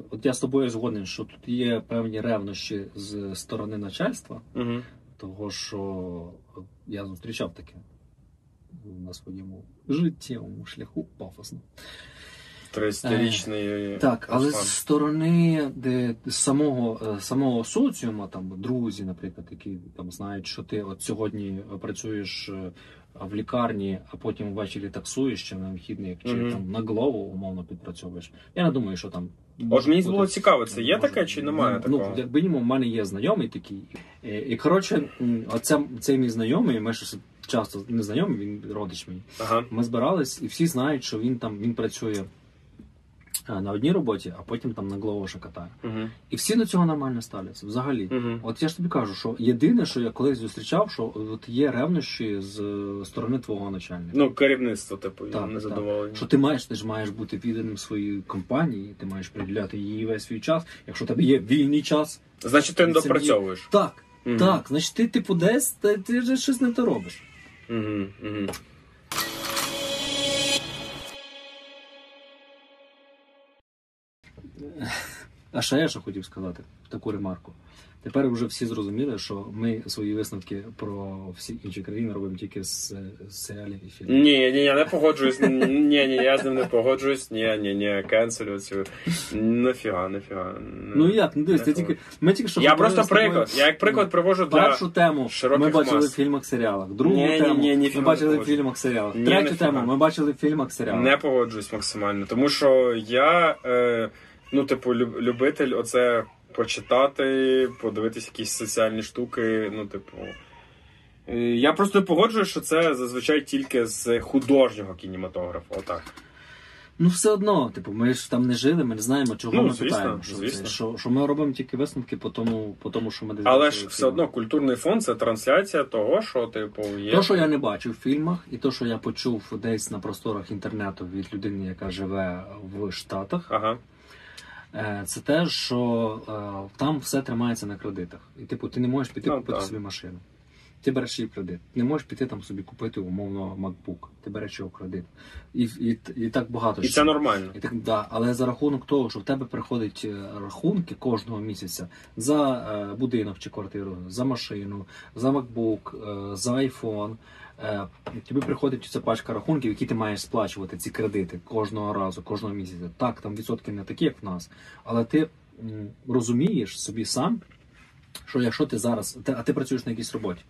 от я з тобою згоден, що тут є певні ревнощі з сторони начальства, Угу. того що е, я зустрічав таке на своєму життєвому шляху пафосно. 30-річний. Так, але з сторони де самого, е, самого соціуму, там друзі, наприклад, які там знають, що ти от сьогодні працюєш е, в лікарні, а потім ввечері таксуєш чи на вихідних, чи Мгм. там на главу умовно підпрацьовуєш. Я не думаю, що там. От мені було цікаво, це є таке чи немає ну, такого? Ну, як мінімум, в мене є знайомий такий. І, і коротше, оце, цей мій знайомий, ми ж часто не знайомі, він родич мій. Ага. Ми збирались, і всі знають, що він там він працює е, на одній роботі, а потім там на главоша катає. Угу. І всі до цього нормально ставляться. Взагалі. Угу. От я ж тобі кажу, що єдине, що я колись зустрічав, що от є ревнощі з е, сторони твого начальника. Ну, керівництво, типу, Так, не так. Що ти маєш, ти ж маєш бути відданим своїй компанії, ти маєш приділяти їй весь свій час. Якщо тебе є вільний час, Значить, ти не допрацьовуєш. так, Мгм. так, значить ти типу десь ти, ти вже щось не то робиш. Угу, угу. А ще я що хотів сказати таку ремарку. Тепер вже всі зрозуміли, що ми свої висновки про всі інші країни робимо тільки з, з серіалів і фільмів. Ні, ні, я не погоджуюсь. Ні, ні, я з ним не погоджуюсь. Ні, ні, ні, кенселю цю. Нафіга, нафіга. Ну як, ну дивись, ти тільки ми тільки що Я просто приклад. Я як приклад привожу для. Першу тему ми бачили мас. в фільмах серіалах. Другу Ні, ні, тему ні, ми не бачили в фільмах серіалах. Третю тему ми бачили в фільмах серіалах. Не погоджуюсь максимально, тому що я, е, ну, типу, любитель оце почитати, подивитись якісь соціальні штуки. Ну, типу. е, Я просто погоджуюсь, що це зазвичай тільки з художнього кінематографу. Отак. Ну все одно, типу, ми ж там не жили, ми не знаємо, чого Ну, ми звісно, питаємо. Що, звісно. Це, що, що ми робимо тільки висновки по тому, по тому що ми десь Але ж все одно культурний фонд це трансляція того, що, типу, є. То, що я не бачив в фільмах, і то, що я почув десь на просторах інтернету від людини, яка живе в Штатах, Ага. Е, це те, що е, там все тримається на кредитах. І типу, ти не можеш піти Ну, купити так. собі машину. Ти береш її кредит. Не можеш піти там собі купити умовно MacBook. Ти береш його кредит. І, і, і так багато І що. це нормально. І так, да, але за рахунок того, що в тебе приходять е, рахунки кожного місяця за е, будинок чи квартиру, за машину, за MacBook, е, за iPhone, тобі приходить ця пачка рахунків, які ти маєш сплачувати ці кредити кожного разу, кожного місяця. Так, там відсотки не такі, як в нас, але ти розумієш собі сам, що якщо ти зараз, а ти працюєш на якійсь роботі,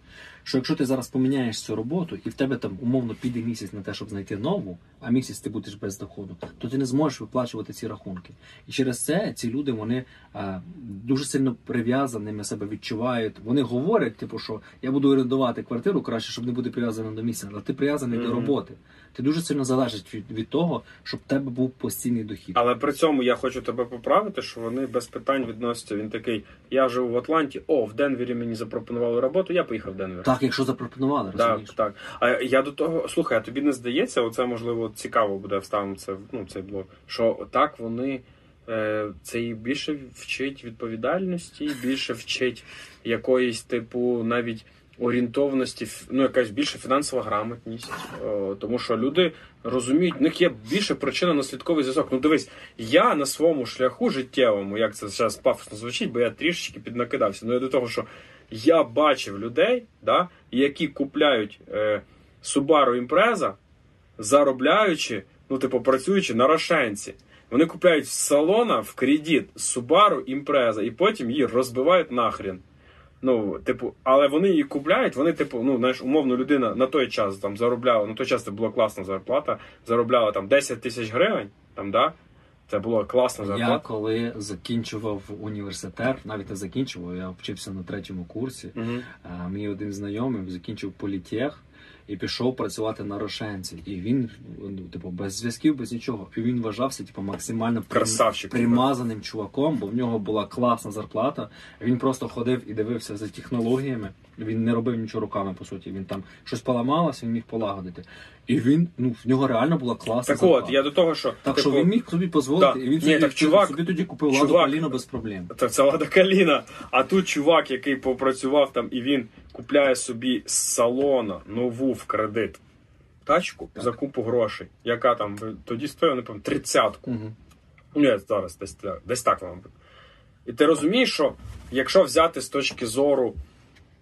що якщо ти зараз поміняєш цю роботу, і в тебе там умовно піде місяць на те, щоб знайти нову, а місяць ти будеш без доходу, то ти не зможеш виплачувати ці рахунки. І через це ці люди вони а, дуже сильно прив'язаними себе відчувають. Вони говорять, типу, що я буду орендувати квартиру краще, щоб не бути прив'язаним до місця, але ти прив'язаний до роботи. Ти дуже сильно залежить від, від того, щоб в тебе був постійний дохід. Але при цьому я хочу тебе поправити, що вони без питань відносяться. Він такий: я живу в Атланті, о, в Денвері мені запропонували роботу, я поїхав в Денвер. Так, якщо запропонували, Так, розумієш? так. А я до того, слухай, а тобі не здається, оце можливо цікаво буде вставимо це ну, цей блог, що так вони е, це і більше вчить відповідальності, більше вчить якоїсь, типу, навіть орієнтовності, ну якась більше фінансова грамотність. О, тому що люди розуміють, в них є більше причинно-наслідковий зв'язок. Ну дивись, я на своєму шляху життєвому, як це зараз пафосно звучить, бо я трішечки піднакидався. Ну я до того, що я бачив людей, да, які купляють е, Subaru Impreza, заробляючи, ну, типу, працюючи на рошенці. Вони купляють з салона в кредит Subaru Impreza і потім її розбивають нахрен. Ну, типу, але вони її купляють, вони, типу, ну, знаєш, умовно, людина на той час там заробляла, на той час це була класна зарплата, заробляла там 10 тисяч гривень, там, да? Це було класна зарплата. Я коли закінчував університет, навіть не закінчував, я вчився на третьому курсі. Угу. Мій один знайомий закінчив політех і пішов працювати на Рошенці. І він, ну, типу, без зв'язків, без нічого. І він вважався, типу, максимально Красавчик. примазаним чуваком, бо в нього була класна зарплата. Він просто ходив і дивився за технологіями. Він не робив нічого руками, по суті. Він там щось поламалося, він міг полагодити. І він, ну, в нього реально була класна Так зарплата. от, я до того, що Так типу, що він міг собі дозволити, Да. і він Ні, так чувак- собі тоді купив ладу чувак- без проблем. Так це Лада Каліна. А тут чувак, який попрацював там, і він купляє собі з салона нову в кредит тачку Так. за купу грошей, яка там тоді стоїла, не пам'ятаю, тридцятку. Угу. Ну, зараз десь, десь так вам. І ти розумієш, що якщо взяти з точки зору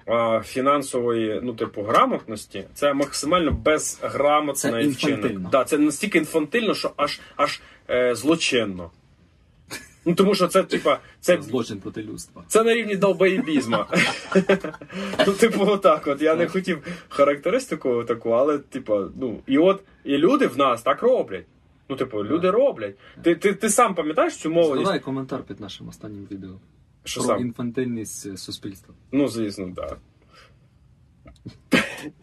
а, фінансової, ну, типу, грамотності, це максимально безграмотний вчинок. Да, це настільки інфантильно, що аж аж е, злочинно. Ну, тому що це, типа, це злочин проти людства. це на рівні долбоєбізма. ну, типу, отак. От я не хотів характеристику таку, але, типу, ну, і от і люди в нас так роблять. Ну, типу, люди роблять. Ти, ти, ти сам пам'ятаєш цю молодість? Згадай коментар під нашим останнім відео Що про сам? інфантильність е, суспільства. Ну, звісно, так.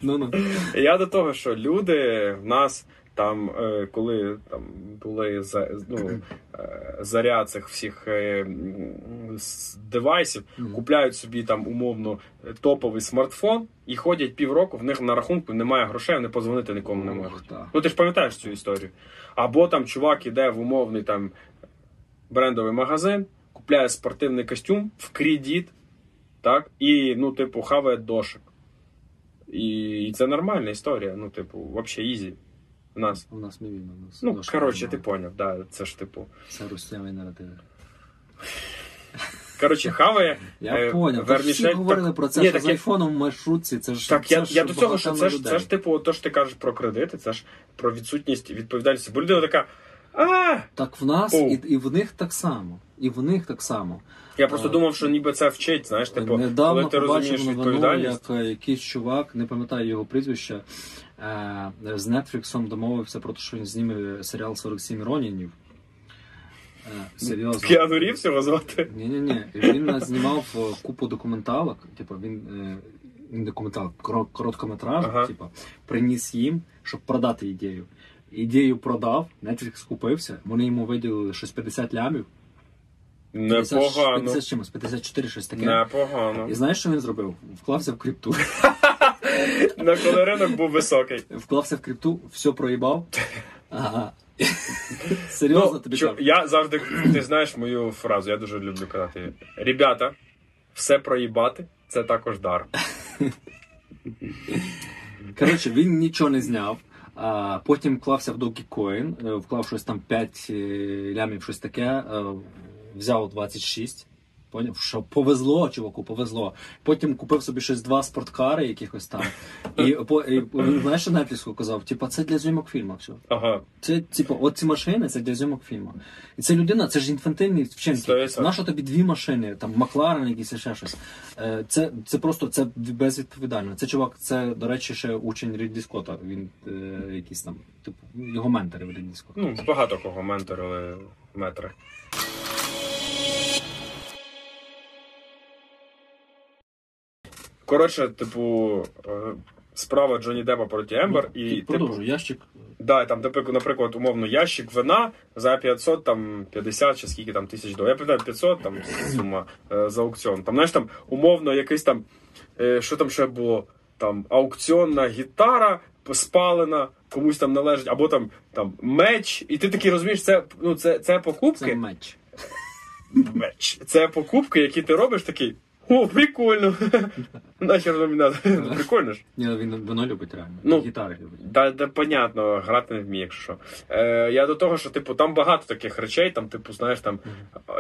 Ну ну Я до того, що люди в нас там, е, коли там були за, ну, заря цих всіх с- девайсів, купляють собі там умовно е, топовий смартфон і ходять півроку, в них на рахунку немає грошей, вони позвонити нікому не можуть. Ну ти ж пам'ятаєш цю історію. Або там чувак іде в умовний там брендовий магазин, купляє спортивний костюм в кредит, так, і, ну, типу, хаває дошик. І це нормальна історія. Ну, типу, взагалі ізі. В нас. у нас не війна. у нас Ну, коротше, ти поняв, да, це ж типу. Це руснявий наратив. Коротше, хаває. Я Е, поняв. Всі говорили так- про це, Ні, що так з айфоном в маршрутці, це ж Так, це я, ж я до цього, що це ж, це ж типу, то, що ти кажеш про кредити, це ж про відсутність відповідальності. Бо людина така. А, Так в нас і, і в них так само. І в них так само. я просто А. думав, що ніби це вчить, знаєш, типу, коли ти розумієш новину, відповідальність. як е, якийсь чувак, не пам'ятаю його прізвище, з Нетфліксом домовився про те, що він зніме серіал 47 Ронінів. Е, Серйозно. Кіану Рівз його звати. Ні, ні, ні. Він е, знімав е, купу документалок. Типу, він е, не документалок, коро- короткометраж, Ага. типу, приніс їм, щоб продати ідею. Ідею продав, Netflix купився, вони йому виділили щось 50 лямів. Непогано. 50 з чимось, 54, щось таке. Непогано. І знаєш, що він зробив? Вклався в крипту. На коли ринок був високий. Вклався в крипту, все проїбав. Ага. Серйозно Ну, тобі чо- кажу. я завжди, ти знаєш мою фразу, я дуже люблю казати. Ребята, все проїбати це також дар. Коротше, він нічого не зняв. А, потім вклався в Dogecoin, е, вклав щось там 5 е, лямів, щось таке, е, взяв 26. Поняв, що повезло, чуваку, повезло. Потім купив собі щось два спорткари якихось там. І, по, і він, знаєш, що Netflix казав, типа, це для зйомок фільму. Все. Ага. Це, типу, от ці машини це для зйомок фільму. І це людина, це ж інфантильні вчинки. Нащо тобі дві машини, там Макларен якийсь і ще щось. Е, Це, це просто це безвідповідально. Це чувак, це, до речі, ще учень Рідлі Скотта. Він е, якийсь там, типу, його ментори в Рідлі Скотта. Ну, багато кого менторили метри. Коротше, типу, е, справа Джонні Деппа проти Ембер, і Ну, типу, продовжу, ящик. да, там, наприклад, наприклад, умовно, ящик вина за 500, там 50 чи скільки там тисяч доларів. Я питаю 500, там сума е, за аукціон. Там, знаєш, там умовно якийсь там, е, що там ще було? Там аукціонна гітара спалена, комусь там належить, або там, там меч, і ти такий розумієш, це, ну, це, це покупки. Це меч. Меч. Це покупки, які ти робиш такий. О, прикольно. Нахер нам надо. Прикольно ж. Ні, він воно любить реально. Ну, Гітари любить. Да, да, понятно, грати не вміє, якщо що. Е, я до того, що типу там багато таких речей, там, типу, знаєш, там,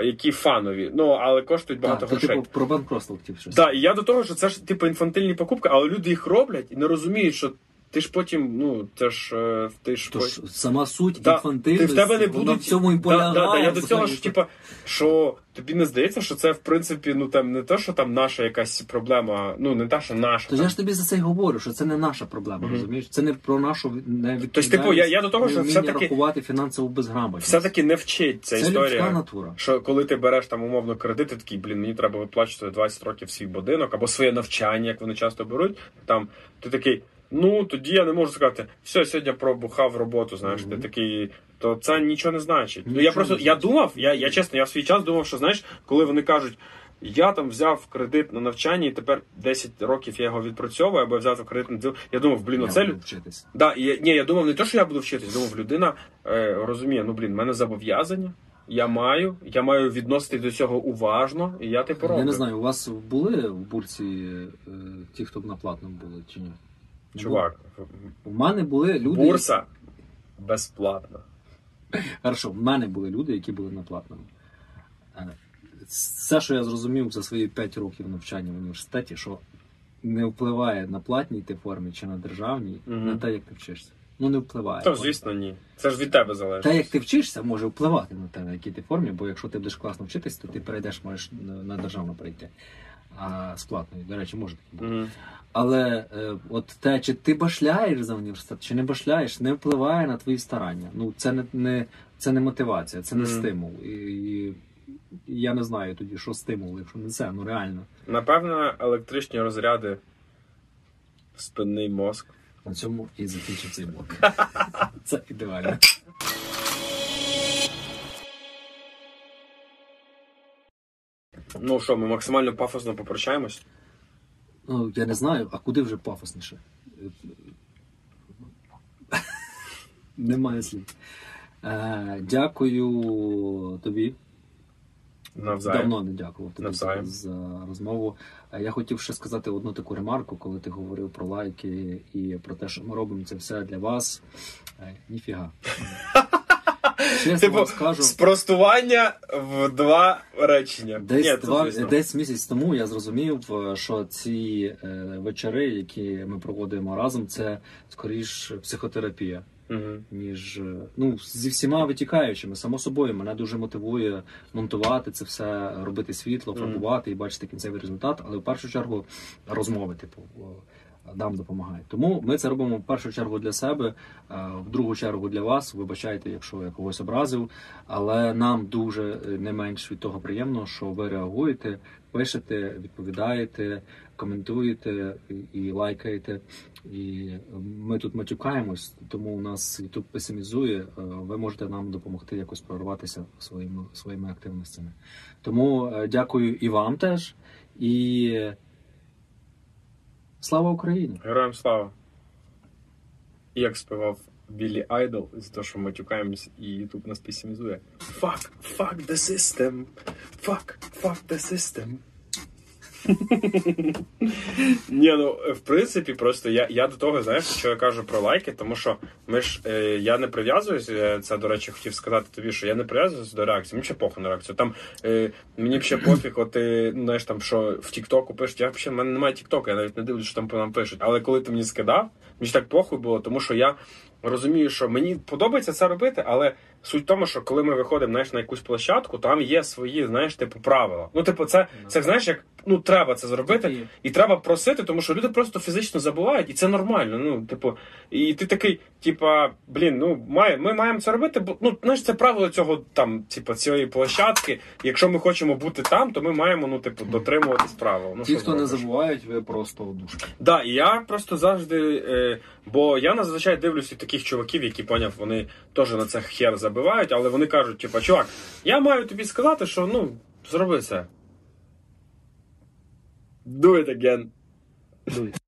які фанові, ну, але коштують багато Так, то, грошей. типу, про банкротство типу, щось. Так, і я до того, що це ж типу інфантильні покупки, але люди їх роблять і не розуміють, що ти ж потім, ну, це ж е, ти ж Тож сама суть Да, інфантильності, ти в тебе не вона будуть в цьому і полягає. да, да, я до цього ж, типа, що тобі не здається, що це в принципі, ну там не те, що там наша якась проблема, ну не та, що наша. То там. я ж тобі за це й говорю, що це не наша проблема, Мгм. розумієш? Це не про нашу невідповідальність. Тобто, типу, я- я до того, що все-таки- рахувати фінансову безграмотність. Все-таки не вчить ця це історія. натура. Що коли ти береш там умовно кредит, ти такий, блін, мені треба виплачувати 20 років свій будинок або своє навчання, як вони часто беруть. Там ти такий, ну тоді я не можу сказати, все, сьогодні пробухав роботу. Знаєш, ти такий, то це нічого не значить. ну я просто я думав, я, я чесно, я в свій час думав, що знаєш, коли вони кажуть. Я там взяв кредит на навчання, і тепер 10 років я його відпрацьовую, або я взяв кредит на. Я думав, блін, оце буду лю- вчитись. Да, я, ні, я думав не те, що я буду вчитись, думав, людина е, розуміє, ну блін, в мене зобов'язання, я маю, я маю відносити до цього уважно, і я типу роблю. Я не знаю, у вас були в бурці е, ті, хто б на платному були чи ні? Не Чувак? У мене були люди. бурса безплатна. Хорошо, в мене були люди, які були на платному. Е, Все, що я зрозумів за свої 5 років навчання в університеті, що не впливає на платній ти формі чи на державній, Мгм. на те, як ти вчишся. Ну не впливає. То, звісно, ні. Це ж від тебе залежить. Те, як ти вчишся, може впливати на те, на якій ти формі, бо якщо ти будеш класно вчитись, то ти перейдеш, можеш на- на державну перейти. А з платної, до речі, може таке бути. Мгм. Але е, от те, чи ти башляєш за університет, чи не башляєш, не впливає на твої старання. Ну це не, не це не мотивація, це не Мгм. стимул. І, і я не знаю тоді, що стимул, якщо не це, ну реально. Напевно, електричні розряди, спинний мозк. На цьому і закінчив цей блок. Це ідеально. Ну що, ми максимально пафосно попрощаємось. Ну, я не знаю, а куди вже пафосніше? Немає слів. Е, дякую тобі. Навзаєм. Давно не дякував тобі за, Навзаєм. за розмову. Е, Я хотів ще сказати одну таку ремарку, коли ти говорив про лайки і про те, що ми робимо це все для вас. Е, Ніфіга. Чесно Типу, вам скажу. спростування в два речення. Десь, Ні, два, десь місяць тому я зрозумів, е, що ці е, вечори, які ми проводимо разом, це скоріш психотерапія, Мгм. ніж е, ну зі всіма витікаючими. Само собою, мене дуже мотивує монтувати це все, робити світло, фарбувати і бачити кінцевий результат. Але в першу чергу розмови, типу. Нам допомагають. Тому ми це робимо в першу чергу для себе, е, в другу чергу для вас. Вибачайте, якщо я когось образив. Але нам дуже е, не менш від того приємно, що ви реагуєте, пишете, відповідаєте, коментуєте і- лайкаєте. І ми тут матюкаємось, тому у нас YouTube песимізує. Е, Ви можете нам допомогти якось прорватися своїми своїми активностями. Тому е, дякую і вам теж. І слава Україні! Героям слава. Як співав Біллі Айдол, з того, що матюкаємось, і Ютуб нас пісімізує. Fuck, fuck the system. Fuck, fuck the system. Ні, ну в принципі, просто я, я до того, знаєш, що я кажу про лайки, тому що ми ж е, я не прив'язуюсь. е, Це, до речі, хотів сказати тобі, що я не прив'язуюсь до реакції. Мені ще похуй на реакцію. Там е, мені б ще пофіг, от ти знаєш там, що в Тіктоку пишуть. Я взагалі в мене немає Тіктоку, я навіть не дивлюсь, що там по нам пишуть. Але коли ти мені скидав, мені ж так похуй було, тому що я розумію, що мені подобається це робити, але суть в тому, що коли ми виходимо знаєш, на якусь площадку, там є свої, знаєш, типу, правила. Ну, типу, це, це знаєш, як ну треба це зробити. Такі. І треба просити, тому що люди просто фізично забувають, і це нормально. Ну, типу, і ти такий, типа, блін, ну має, ми маємо це робити, бо ну знаєш, це правило цього там, типу, цієї площадки. Якщо ми хочемо бути там, то ми маємо, ну, типу, дотримуватись правил. Ну, Ті, хто не забувають, ви просто душі. Да, і я просто завжди. Е, бо я зазвичай дивлюся таких чуваків, які поняв, вони теж на це хер забивають, але вони кажуть, типа, чувак, я маю тобі сказати, що ну, зроби це. Do it again. Do it.